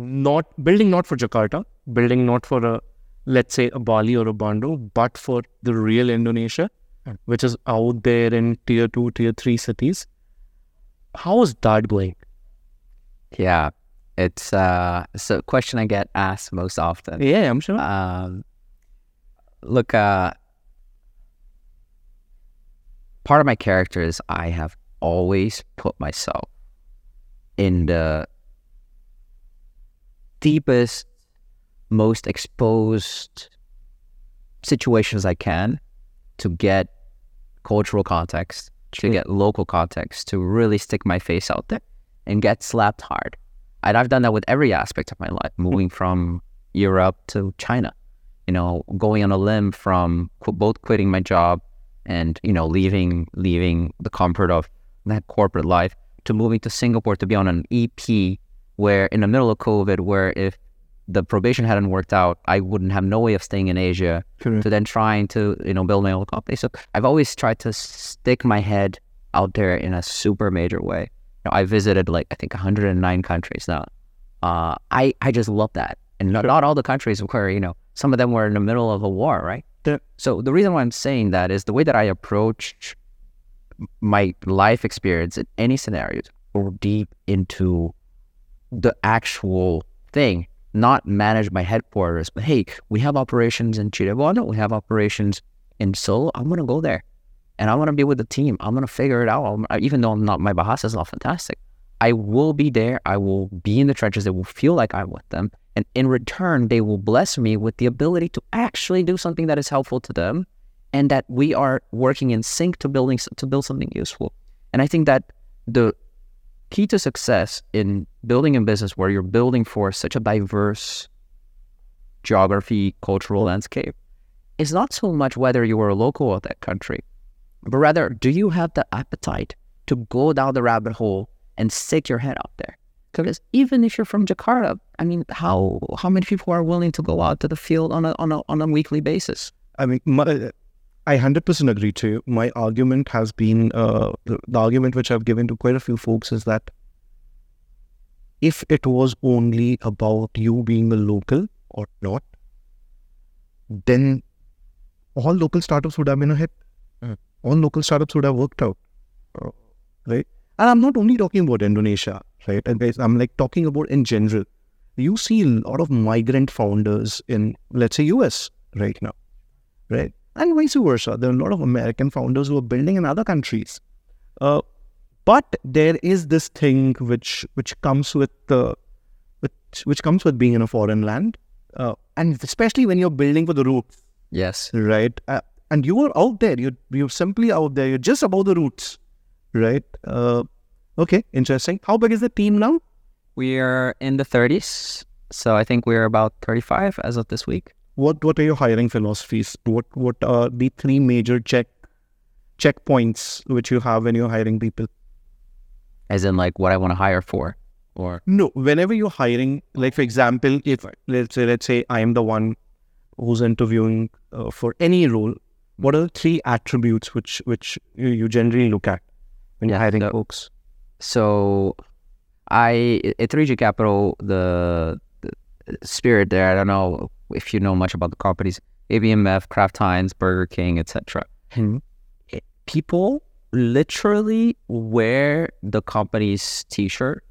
not, building not for Jakarta, building not for a, let's say a Bali or a Bandung, but for the real Indonesia, which is out there in tier two, tier three cities. How is that going? yeah it's uh it's a question i get asked most often Yeah, I'm sure. Um, look, uh, part of my character is I have always put myself in the deepest, most exposed situations I can to get cultural context, to get local context, to really stick my face out there and get slapped hard. And I've done that with every aspect of my life, hmm. moving from Europe to China, you know, going on a limb from qu- both quitting my job and, you know, leaving, leaving the comfort of that corporate life to moving to Singapore to be on an EP where in the middle of COVID, where if the probation hadn't worked out, I wouldn't have no way of staying in Asia Correct. to then trying to, you know, build my own company. So I've always tried to stick my head out there in a super major way. You know, I visited like I think 109 countries now. Uh, I I just love that, and not, not all the countries were you know some of them were in the middle of a war, right? Yeah. So the reason why I'm saying that is the way that I approach my life experience in any scenarios or deep into the actual thing, not managed by headquarters. But hey, we have operations in Cirebon, we have operations in Seoul. I'm gonna go there, and I want to be with the team. I'm gonna figure it out. I'm- uh, even though I'm not, my bahasa is not fantastic. I will be there. I will be in the trenches. They will feel like I'm with them, and in return, they will bless me with the ability to actually do something that is helpful to them, and that we are working in sync to building to build something useful. And I think that the key to success in building a business where you're building for such a diverse geography, cultural landscape is not so much whether you are a local of that country, but rather, do you have the appetite to go down the rabbit hole and stick your head out there? Because even if you're from Jakarta, I mean, how how many people are willing to go out to the field on a on a on a weekly basis? I mean, my, I hundred percent agree to you. My argument has been uh, the, the argument which I've given to quite a few folks is that if it was only about you being a local or not, then all local startups would have been a hit. Mm. All local startups would have worked out, uh, right? And I'm not only talking about Indonesia, right? And I'm like talking about in general. You see a lot of migrant founders in, let's say, US right now right? And vice versa. There are a lot of American founders who are building in other countries. Uh, but there is this thing which which comes with the which, which comes with being in a foreign land, uh, and especially when you're building for the roots, Yes. right? Uh, and you are out there. You're you're simply out there. You're just above the roots, right? Uh, okay, interesting. How big is the team now? We are in the 30s, so I think we're about 35 as of this week. What what are your hiring philosophies? What what are the three major check checkpoints which you have when you're hiring people? As in, like, what I want to hire for, or No, whenever you're hiring, like for example, if let's say let's say I am the one who's interviewing uh, for any role, what are the three attributes which which you, generally look at when you're hiring so- folks? So, I at 3G Capital, the, the spirit there. I don't know if you know much about the companies, AB InBev, Kraft Heinz, Burger King, etc. Hmm. People literally wear the company's t-shirt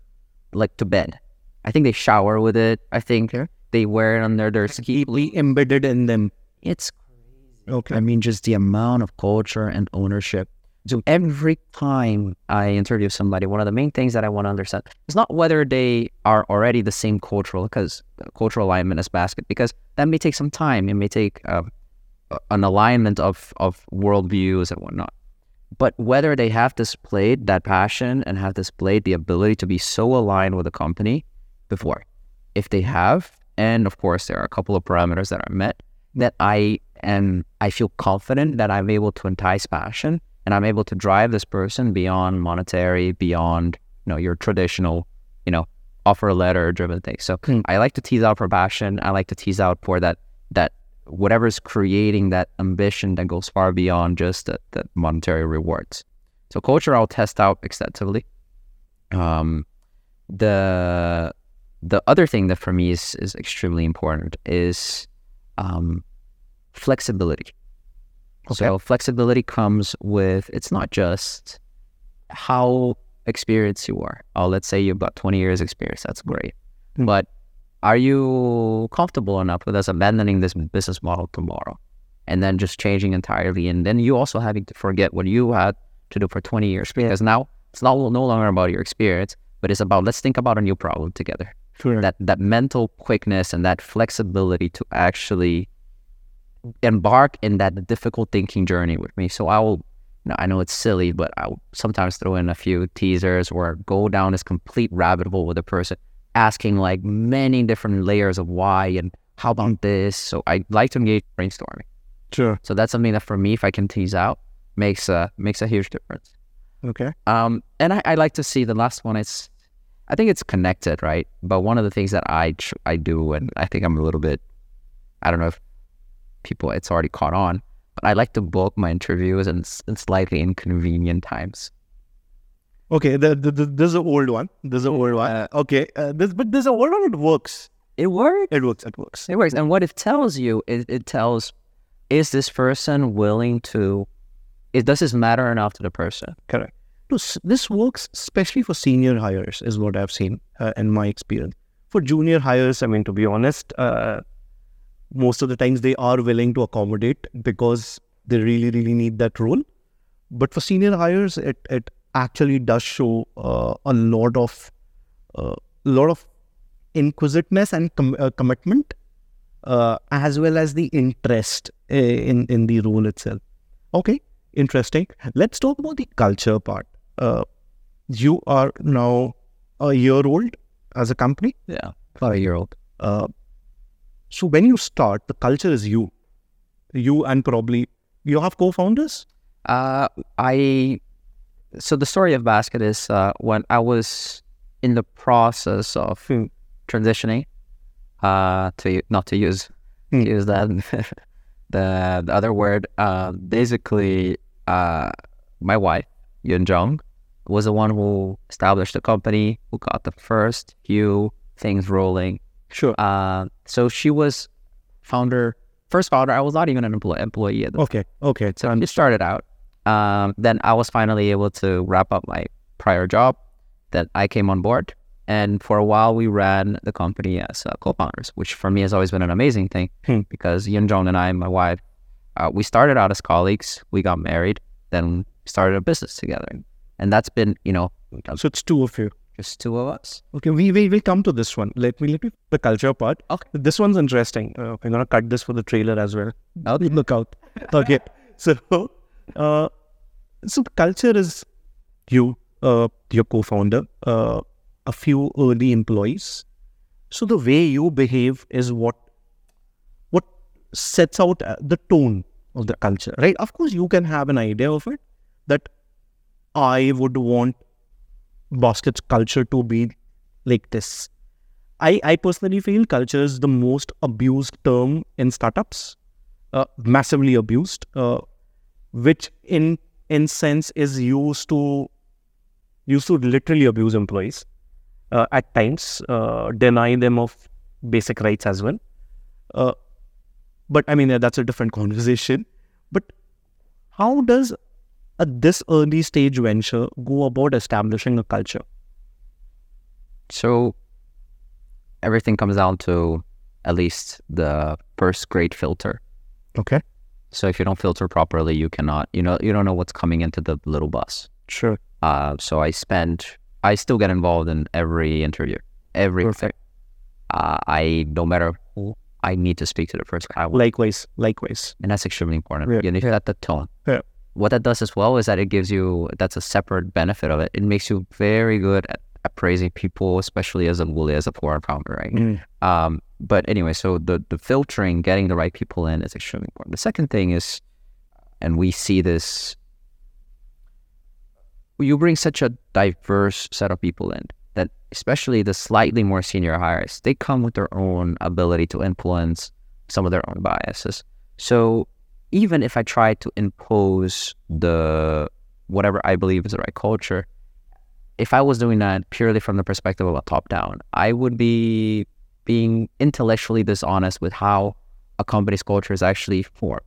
like to bed. I think they shower with it. I think Okay. they wear it under their ski. Deeply embedded in them. It's crazy. Okay. I mean, just the amount of culture and ownership. So every time I interview somebody, one of the main things that I want to understand is not whether they are already the same cultural, because cultural alignment is basket, because that may take some time. It may take uh, a- an alignment of of worldviews and whatnot. But whether they have displayed that passion and have displayed the ability to be so aligned with the company before, if they have, and of course there are a couple of parameters that are met, that I am I feel confident that I'm able to entice passion and I'm able to drive this person beyond monetary, beyond you know your traditional, you know, offer letter driven thing. So Hmm. I like to tease out for passion. I like to tease out for that that whatever's creating that ambition that goes far beyond just the, the monetary rewards. So culture I'll test out extensively. Um, the the other thing that for me is is extremely important is um, flexibility. So flexibility comes with it's not just how experienced you are. Oh, let's say you've got 20 years experience. That's great. Hmm. But are you comfortable enough with us abandoning this business model tomorrow and then just changing entirely? And then you also having to forget what you had to do for 20 years because now it's not no longer about your experience, but it's about let's think about a new problem together Correct. that that mental quickness and that flexibility to actually embark in that difficult thinking journey with me. So I will, you know, I know it's silly, but I'll sometimes throw in a few teasers or go down this complete rabbit hole with a person, asking like many different layers of why and how about this. So I like to engage brainstorming. Sure. So that's something that for me, if I can tease out, makes a makes a huge difference. Okay. Um, and I, I like to see the last one. It's, I think it's connected, right? But one of the things that I I do, and I think I'm a little bit, I don't know if people it's already caught on, but I like to book my interviews in, in slightly inconvenient times. Okay. The, the, the, this is an old one. This is an old one. okay. Uh, this, but this is an old one. It works. It works. It works. It works. It works. And what it tells you is it tells, is this person willing to? It does this matter enough to the person? Correct. This works especially for senior hires, is what I've seen uh, in my experience. For junior hires, I mean, to be honest, uh, most of the times they are willing to accommodate because they really, really need that role. But for senior hires, it, it actually does show uh, a lot of uh, lot of inquisitiveness and com- uh, commitment, uh, as well as the interest uh, in in the role itself. Okay, interesting. Let's talk about the culture part. Uh, you are now a year old as a company. Yeah, about a year old. So when you start, the culture is you, you and probably you have co-founders. Uh, I so the story of Baskit is uh, when I was in the process of transitioning uh, to not to use Hmm. use that the the other word. Uh, basically, uh, my wife Yun Jung was the one who established the company, who got the first few things rolling. Sure. Uh, so she was founder, first founder. I was not even an employee employee at the Okay. Okay. so it started out. Um, then I was finally able to wrap up my prior job. that I came on board, and for a while we ran the company as uh, co-founders, which for me has always been an amazing thing Hmm. because Yun Jong and I, my wife, uh, we started out as colleagues. We got married, then started a business together, and that's been you know So it's two of you. Just two of us. Okay, we we will come to this one. Let me let me the culture part. Okay. This one's interesting. Uh, I'm gonna cut this for the trailer as well. Okay. Look out. Okay. So, uh, so culture is you, uh, your co-founder, uh, a few early employees. So the way you behave is what what sets out uh, the tone of the culture, right? Of course, you can have an idea of it that I would want Baskit's culture to be like this. I, I personally feel culture is the most abused term in startups, uh, massively abused, uh, which in in sense is used to used to literally abuse employees uh, at times, uh, deny them of basic rights as well. Uh, but I mean, that's a different conversation. But how does a this early stage venture go about establishing a culture? So everything comes down to at least the first grade filter. Okay. So if you don't filter properly, you cannot, you know, you don't know what's coming into the little bus. Sure. Uh, so I spend, I still get involved in every interview, every. Perfect. Uh, I no matter who, I need to speak to the person. I want, Likewise. Likewise. and that's extremely important. Yeah, You need to set the tone. Yeah. What that does as well is that it gives you that's a separate benefit of it. It makes you very good at appraising people, especially as a bule, as a foreign founder, right? Mm. Um, but anyway, so the the filtering, getting the right people in is extremely important. The second thing is, and we see this, you bring such a diverse set of people in that, especially the slightly more senior hires, they come with their own ability to influence some of their own biases. So even if I try to impose the whatever I believe is the right culture, if I was doing that purely from the perspective of a top down, I would be being intellectually dishonest with how a company's culture is actually formed.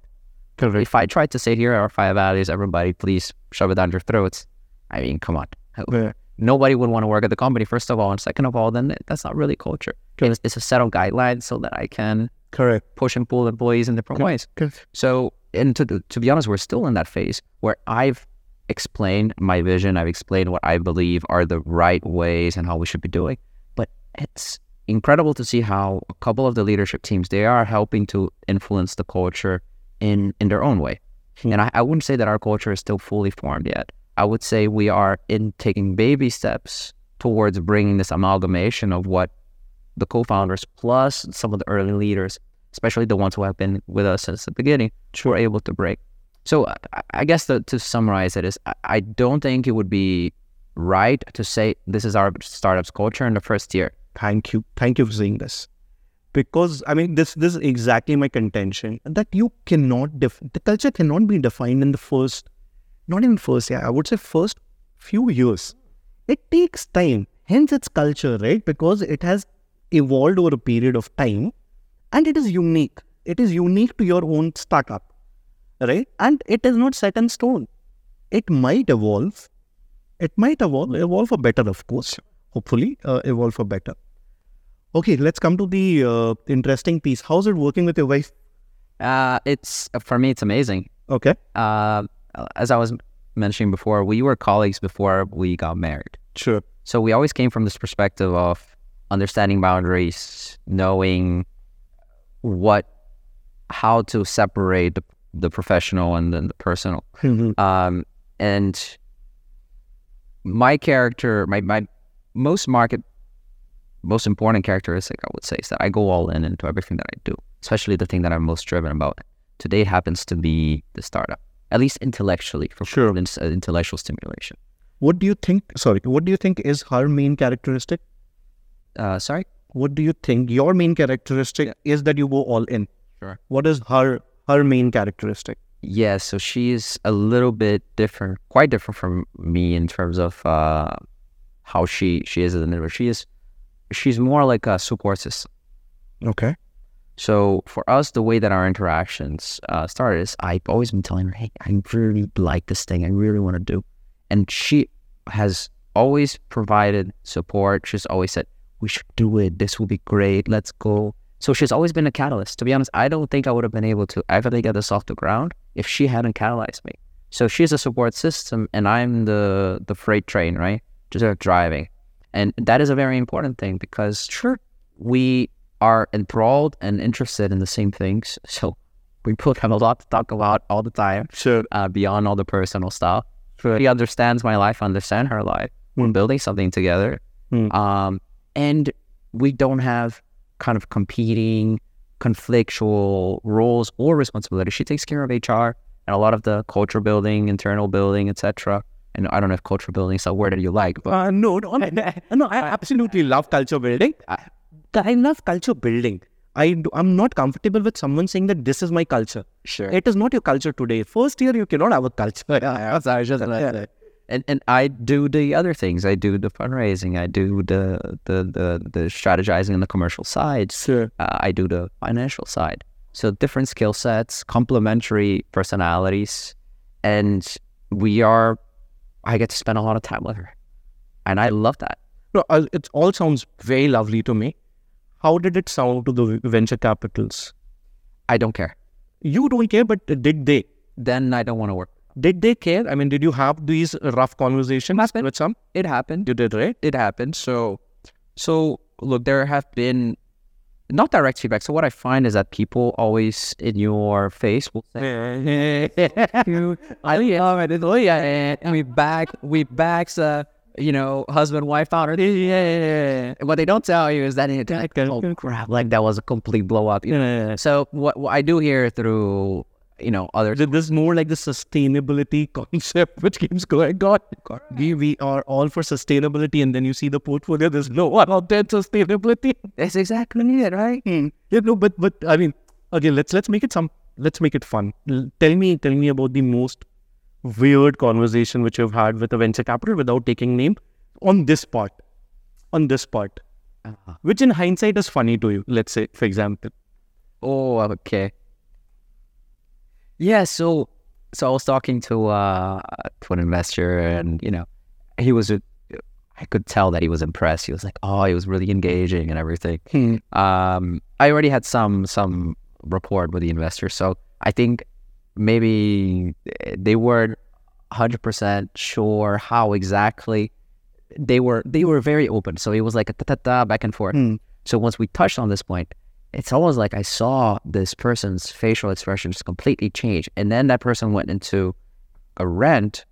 If I tried to say here are five values, everybody please shove it down your throats. I mean, come on. Yeah. Nobody would want to work at the company, first of all. And second of all, then that's not really culture. It's, it's a set of guidelines so that I can Correct. push and pull employees in different ways. Correct. So, and to, to be honest, we're still in that phase where I've explained my vision. I've explained what I believe are the right ways and how we should be doing. But it's incredible to see how a couple of the leadership teams they are helping to influence the culture in in their own way. Hmm. And I, I wouldn't say that our culture is still fully formed yet. I would say we are in taking baby steps towards bringing this amalgamation of what the co-founders plus some of the early leaders, especially the ones who have been with us since the beginning, were able to break. So I, I guess the, to summarize it is, I, I don't think it would be right to say this is our startup's culture in the first year. Thank you. Thank you for saying this. Because I mean this this is exactly my contention that you cannot def- the culture cannot be defined in the first not even first yeah, I would say first few years. It takes time. Hence it's culture, right? Because it has evolved over a period of time and it is unique. It is unique to your own startup. Right? And it is not set in stone. It might evolve. It might evolve, evolve for better, of course. Hopefully, uh, evolve for better. Okay, let's come to the uh, interesting piece. How's it working with your wife? Uh, it's for me, it's amazing. Okay. Uh, as I was mentioning before, we were colleagues before we got married. Sure. So we always came from this perspective of understanding boundaries, knowing what, how to separate the, the professional and then the personal. Um, and my character, my, my most market, most important characteristic, I would say, is that I go all in into everything that I do, especially the thing that I'm most driven about. Today happens to be the startup, at least intellectually, for Sure. uh, intellectual stimulation. What do you think? Sorry, what do you think is her main characteristic? Uh, sorry? What do you think your main characteristic is that you go all in? Sure. What is her her main characteristic? Yeah, so she's a little bit different, quite different from me in terms of uh, how she she is as an individual. She is she's more like a support system. Okay. So for us, the way that our interactions uh, started is I've always been telling her, "Hey, I really like this thing. I really want to do," and she has always provided support. She's always said, "We should do it. This will be great. Let's go." So she's always been a catalyst. To be honest, I don't think I would have been able to actually get this off the ground if she hadn't catalyzed me. So she's a support system, and I'm the the freight train, right? Just uh, driving, and that is a very important thing because sure, we are enthralled and interested in the same things. So we both have a lot to talk about all the time, Sure. uh, beyond all the personal stuff. Sure. She understands my life, I understand her life. We're Mm. building something together. Mm. Um, and we don't have kind of competing, conflictual roles or responsibilities. She takes care of HR and a lot of the culture building, internal building, etc. And I don't know if culture building is a word that you like, but Uh, no, no, no, no, I absolutely love culture building. I, I love culture building. I do, I'm not comfortable with someone saying that this is my culture. sure. It is not your culture today. First year, you cannot have a culture. Yeah, yeah, just like that. And and I do the other things. I do the fundraising. I do the the the, the strategizing on the commercial side. Sure. Uh, I do the financial side. So different skill sets, complementary personalities, and we are. I get to spend a lot of time with her, and I love that. No, it all sounds very lovely to me. How did it sound to the venture capitals? I don't care. You don't care, but did they? Then I don't want to work. Did they care? I mean, did you have these rough conversations Happened. with some? It happened. You did, right? it happened. So, so look, there have been not direct feedback. So what I find is that people always in your face will say, "You, I love it. Oh yeah, and we back, we backs, uh, you know, husband, wife, founder. Yeah. yeah, yeah. What they don't tell you is that it, like, oh crap, like that was a complete blow up. You know? So what, what I do here through, you know, other Th- This is more like the sustainability concept which keeps going on. We, we are all for sustainability, and then you see the portfolio. There's no one out there sustainability. That's exactly it, right? Hmm. Yeah, no, but but I mean, okay, let's let's make it some. Let's make it fun. Tell me, tell me about the most weird conversation which you've had with a venture capital without taking name on this part, on this part, Uh-huh. which in hindsight is funny to you. Let's say, for example. Oh, okay. Yeah, so so I was talking to uh to an investor and you know, he was I could tell that he was impressed. He was like, "Oh, he was really engaging and everything." Um I already had some some rapport with the investor, so I think maybe they weren't 100% sure how exactly they were they were very open. So it was like a ta ta ta back and forth. Hmm. So once we touched on this point, it's almost like I saw this person's facial expressions completely change. And then that person went into a rant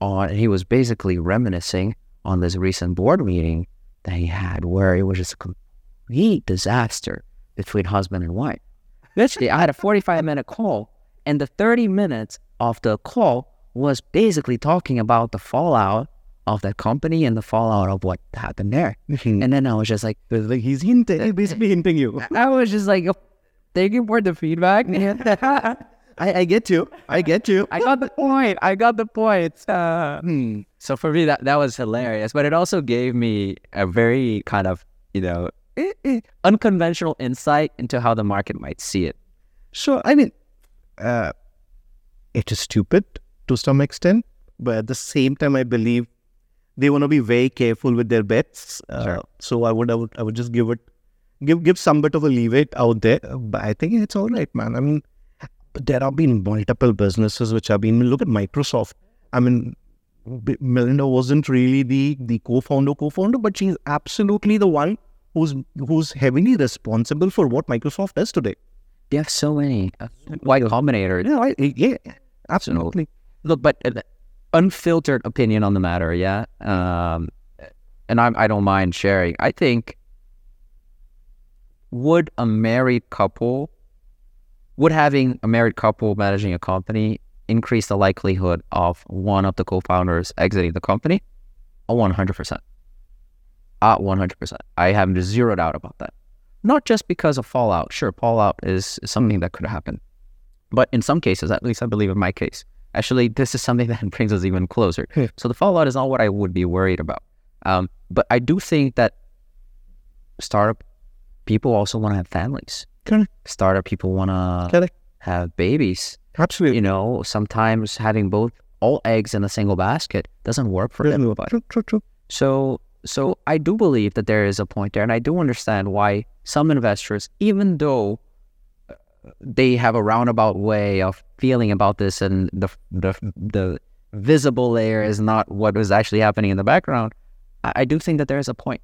on, and he was basically reminiscing on this recent board meeting that he had where it was just a complete disaster between husband and wife. Literally, I had a 45 minute call, and the 30 minutes of the call was basically talking about the fallout of that company and the fallout of what happened there. And then I was just like, like he's hinting, he's basically hinting you. I was just like, thank you for the feedback. I, I get you. I get you. I got the point. I got the point. Uh, Hmm. so for me, that, that was hilarious. But it also gave me a very kind of, you know, eh, eh, unconventional insight into how the market might see it. So I mean, uh, it is stupid to some extent, but at the same time, I believe they want to be very careful with their bets. Uh, Sure. So I would, I would, I would just give it, give give some bit of a leeway out there. Uh, But I think it's all right, man. I mean, there have been multiple businesses which have been. Look at Microsoft. I mean, Melinda wasn't really the the co-founder, co-founder, but she's absolutely the one who's who's heavily responsible for what Microsoft does today. They have so many uh, Y Combinator. Yeah, I, yeah, absolutely. Look, but an unfiltered opinion on the matter, yeah. Um, and I, I don't mind sharing. I think would a married couple, would having a married couple managing a company increase the likelihood of one of the co-founders exiting the company? A one hundred percent. Uh, one hundred percent. I have zero doubt about that. Not just because of fallout. Sure, fallout is something that could happen. But in some cases, at least I believe in my case, actually, this is something that brings us even closer. Hmm. So the fallout is not what I would be worried about. Um, but I do think that startup people also want to have families. Correct. Startup people want to have babies. Absolutely. You know, sometimes having both all eggs in a single basket doesn't work for everybody. True, true, true. So, so I do believe that there is a point there, and I do understand why some investors, even though they have a roundabout way of feeling about this, and the the the visible layer is not what was actually happening in the background, I, I do think that there is a point.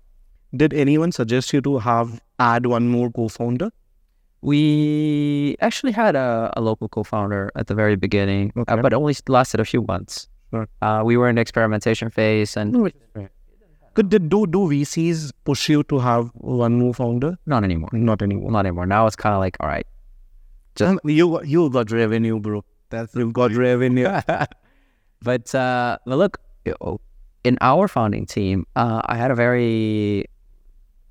Did anyone suggest you to have add one more co-founder? We actually had a, a local co-founder at the very beginning, uh, Okay. but only lasted a few months. Sure. Uh, we were in the experimentation phase, and Could did, do do VCs push you to have one more founder? not anymore. Not anymore. Not anymore. Now it's kind of like, all right, Just- Um, you you got revenue, bro. That's you've got revenue. but uh, but look, in our founding team, uh, I had a very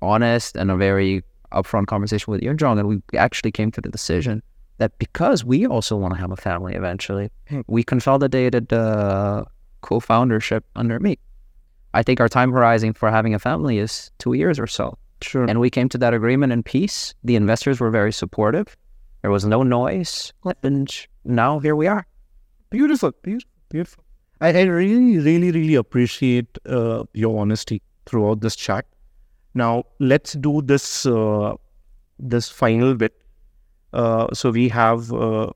honest and a very upfront conversation with Yunjong, and we actually came to the decision that because we also want to have a family eventually, we consolidated the co-foundership under me. I think our time horizon for having a family is two years or so. Sure. And we came to that agreement in peace. The investors were very supportive. There was no noise. And now here we are. Beautiful, beautiful, beautiful. I, I really, really, really appreciate uh, your honesty throughout this chat. Now let's do this uh, this final bit. Uh, so we have uh,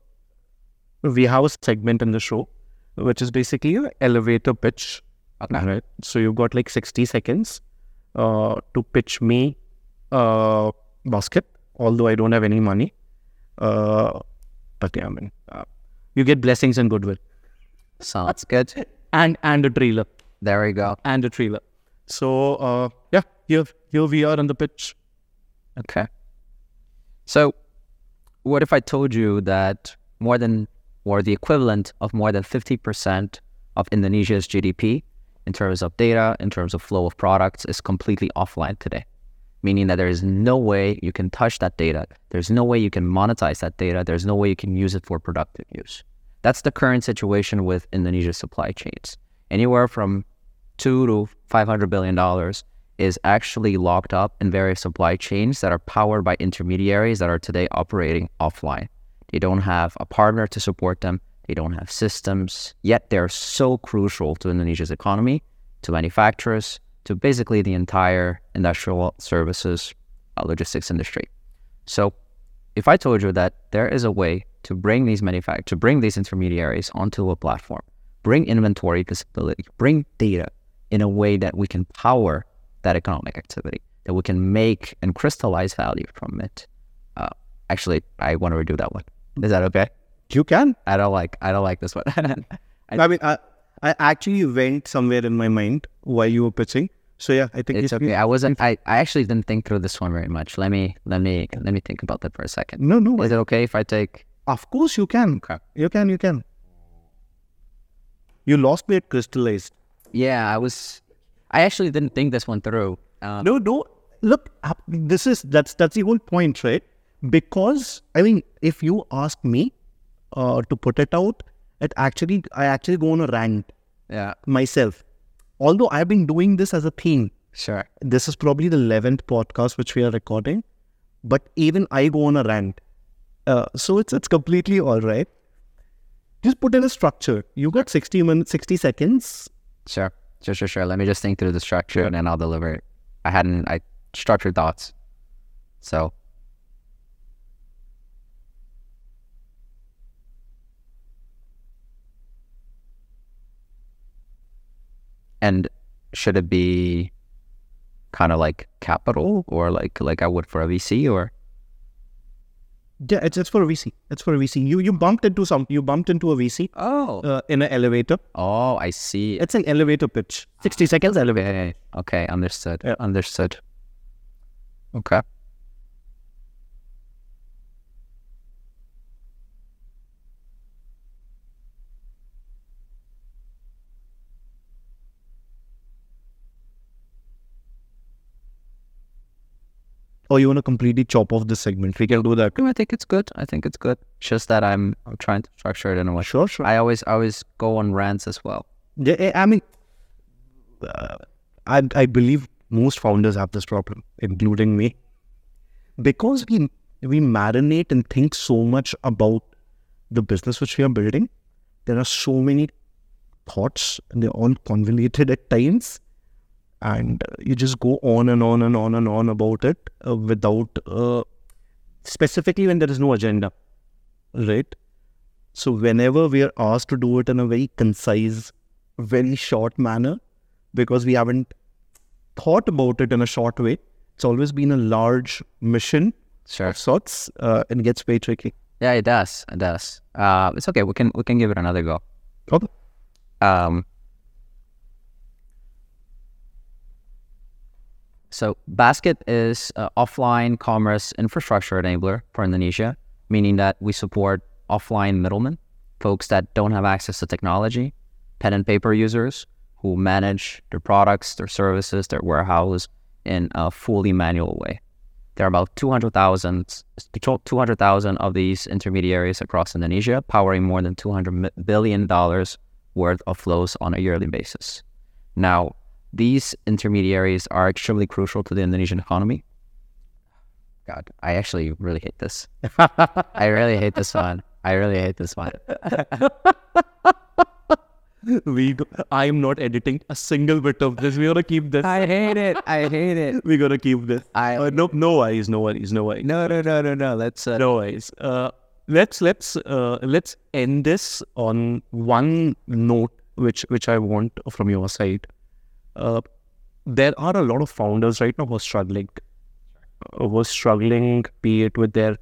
we have a segment in the show, which is basically an elevator pitch. Okay. Right. So you've got like sixty seconds uh, to pitch me uh, Baskit. Although I don't have any money, uh, but yeah, I mean, uh, you get blessings and goodwill, Sounds good. and and a trailer, There we go. and a trailer. So uh, yeah, here here we are on the pitch. Okay. So, what if I told you that more than, or the equivalent of more than 50% of Indonesia's GDP in terms of data, in terms of flow of products, is completely offline today? Meaning that there is no way you can touch that data. There's no way you can monetize that data. There's no way you can use it for productive use. That's the current situation with Indonesia's supply chains. Anywhere from two to five hundred billion dollars is actually locked up in various supply chains that are powered by intermediaries that are today operating offline. They don't have a partner to support them. They don't have systems. Yet they're so crucial to Indonesia's economy, to manufacturers, to basically the entire industrial services uh, logistics industry. So if I told you that there is a way to bring these manufact to bring these intermediaries onto a platform, bring inventory visibility, bring data in a way that we can power that economic activity, that we can make and crystallize value from it. Uh, actually, I want to redo that one. Is that okay? You can. I don't like I don't like this one. I mean, I, I actually went somewhere in my mind while you were pitching. So yeah, I think it's you- okay. I wasn't. I, I actually didn't think through this one very much. Let me let me let me think about that for a second. No, no. Is it okay if I take? Of course you can. Okay. You can. You can. You lost me at crystallized. Yeah, I was. I actually didn't think this one through. Um, No, no. Look, uh, this is that's that's the whole point, right? Because I mean, if you ask me uh, to put it out, it actually I actually go on a rant Yeah. myself. Although I've been doing this as a theme. Sure. This is probably the eleventh podcast which we are recording, but even I go on a rant. Uh, so it's it's completely all right. Just put in a structure. You got sixty minutes, sixty seconds. Sure. Sure. Sure. Sure. Let me just think through the structure and then I'll deliver it. I hadn't. I structured thoughts. So. And should it be kind of like capital or like like I would for a VC or Yeah, it's it's for a VC. It's for a VC. You you bumped into some. You bumped into a VC oh uh, in an elevator. oh I see It's an elevator pitch. 60 seconds elevator. Okay, okay, understood. Yeah. Understood. Okay. Or you want to completely chop off this segment? We can do that. I think it's good. I think it's good. Just that I'm I'm trying to structure it in a way. Sure, sure. I always I always go on rants as well. Yeah, I mean, uh, I, I believe most founders have this problem, including me. Because we, we marinate and think so much about the business which we are building, there are so many thoughts and they're all convoluted at times. And you just go on and on and on and on about it uh, without, uh, specifically when there is no agenda, right? So whenever we are asked to do it in a very concise, very short manner, because we haven't thought about it in a short way, it's always been a large mission Sure. of sorts, uh, and gets very tricky. Yeah, it does. It does. Uh, it's okay. We can we can give it another go. Okay. Um, so Baskit is an offline commerce infrastructure enabler for Indonesia, meaning that we support offline middlemen, folks that don't have access to technology, pen and paper users who manage their products, their services, their warehouse in a fully manual way. There are about 200,000 200,000 of these intermediaries across Indonesia, powering more than $200 billion worth of flows on a yearly basis. Now, these intermediaries are extremely crucial to the Indonesian economy. God, I actually really hate this. I really hate this one. I really hate this one. we go, I'm not editing a single bit of this. We're gonna keep this. I hate it. I hate it. We're gonna keep this. I- uh, no no worries, no worries, no worries. No, no, no, no, no. Let's. Uh, No worries. Uh, let's let's uh, let's end this on one note, which which I want from your side. Uh, there are a lot of founders right now who are struggling, uh, who are struggling, be it with their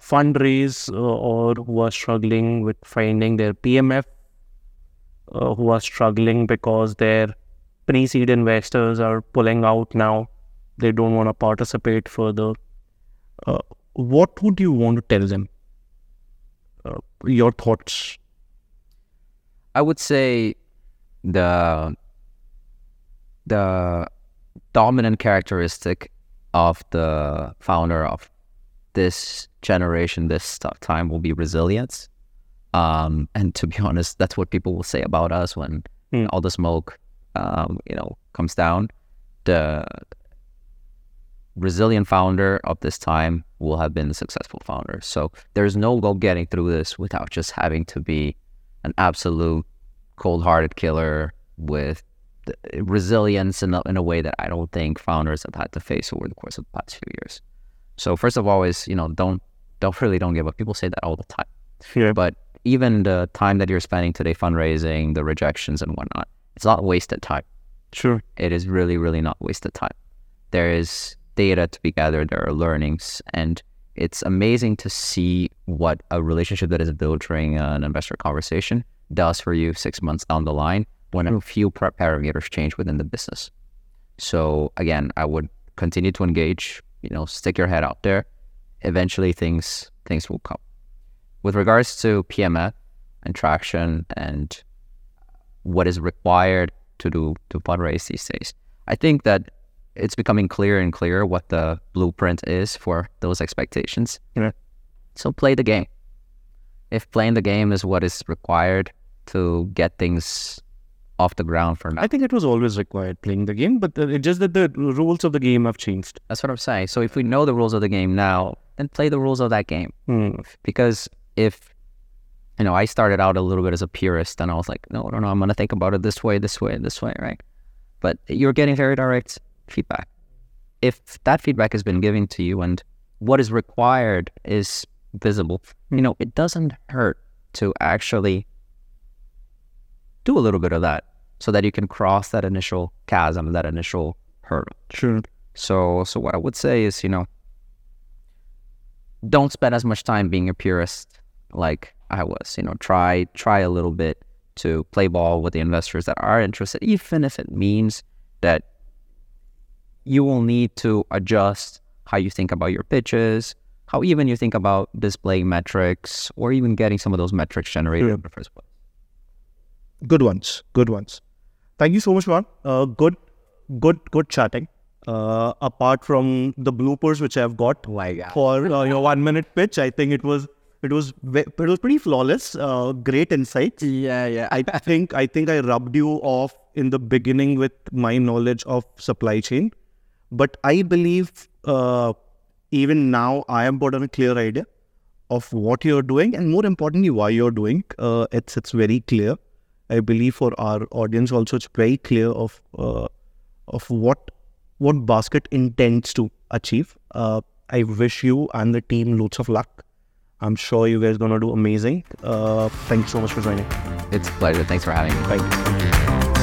fundraise uh, or who are struggling with finding their PMF, uh, who are struggling because their pre-seed investors are pulling out now. They don't want to participate further. Uh, what would you want to tell them? Uh, your thoughts. I would say the the dominant characteristic of the founder of this generation, this time, will be resilience. Um, and to be honest, that's what people will say about us when Hmm. all the smoke, um, you know, comes down. The resilient founder of this time will have been the successful founder. So there's no go getting through this without just having to be an absolute cold-hearted killer with resilience in a, in a way that I don't think founders have had to face over the course of the past few years. So first of all, is you know don't don't really don't give up. People say that all the time, Yeah. but even the time that you're spending today fundraising, the rejections and whatnot, it's not wasted time. Sure. It is really really not wasted time. There is data to be gathered. There are learnings, and it's amazing to see what a relationship that is built during an investor conversation does for you six months down the line when a hmm. few parameters change within the business. So again, I would continue to engage. You know, stick your head out there. Eventually, things things will come. With regards to PMF and traction and what is required to do to fundraise these days, I think that it's becoming clearer and clearer what the blueprint is for those expectations. Yeah. So play the game. If playing the game is what is required to get things off the ground for now, I think it was always required playing the game, but it's just that the rules of the game have changed. that's what I'm saying. So if we know the rules of the game now, then play the rules of that game. Hmm. Because if you know, I started out a little bit as a purist, and I was like, no, no, no, I'm gonna think about it this way, this way, this way, right? But you're getting very direct feedback. If that feedback has been given to you, and what is required is visible, you know, it doesn't hurt to actually do a little bit of that, so that you can cross that initial chasm, that initial hurdle. Sure. So, so what I would say is, you know, don't spend as much time being a purist like I was. You know, try try a little bit to play ball with the investors that are interested, even if it means that you will need to adjust how you think about your pitches, how even you think about displaying metrics, or even getting some of those metrics generated Yeah. in the first place. Good ones. Good ones. Thank you so much, man. Uh, good, good, good chatting. Uh, apart from the bloopers which I've got God. for uh, your one minute pitch, I think it was it was ve- it was pretty flawless. Uh, great insights. Yeah, yeah. I think I think I rubbed you off in the beginning with my knowledge of supply chain, but I believe uh, even now I am got a clear idea of what you're doing, and more importantly, why you're doing. Uh, it's it's very clear. I believe for our audience also, it's very clear of uh, of what what Baskit intends to achieve. Uh, I wish you and the team lots of luck. I'm sure you guys are gonna do amazing. Uh, thank you so much for joining. It's a pleasure. Thanks for having me. Thank you.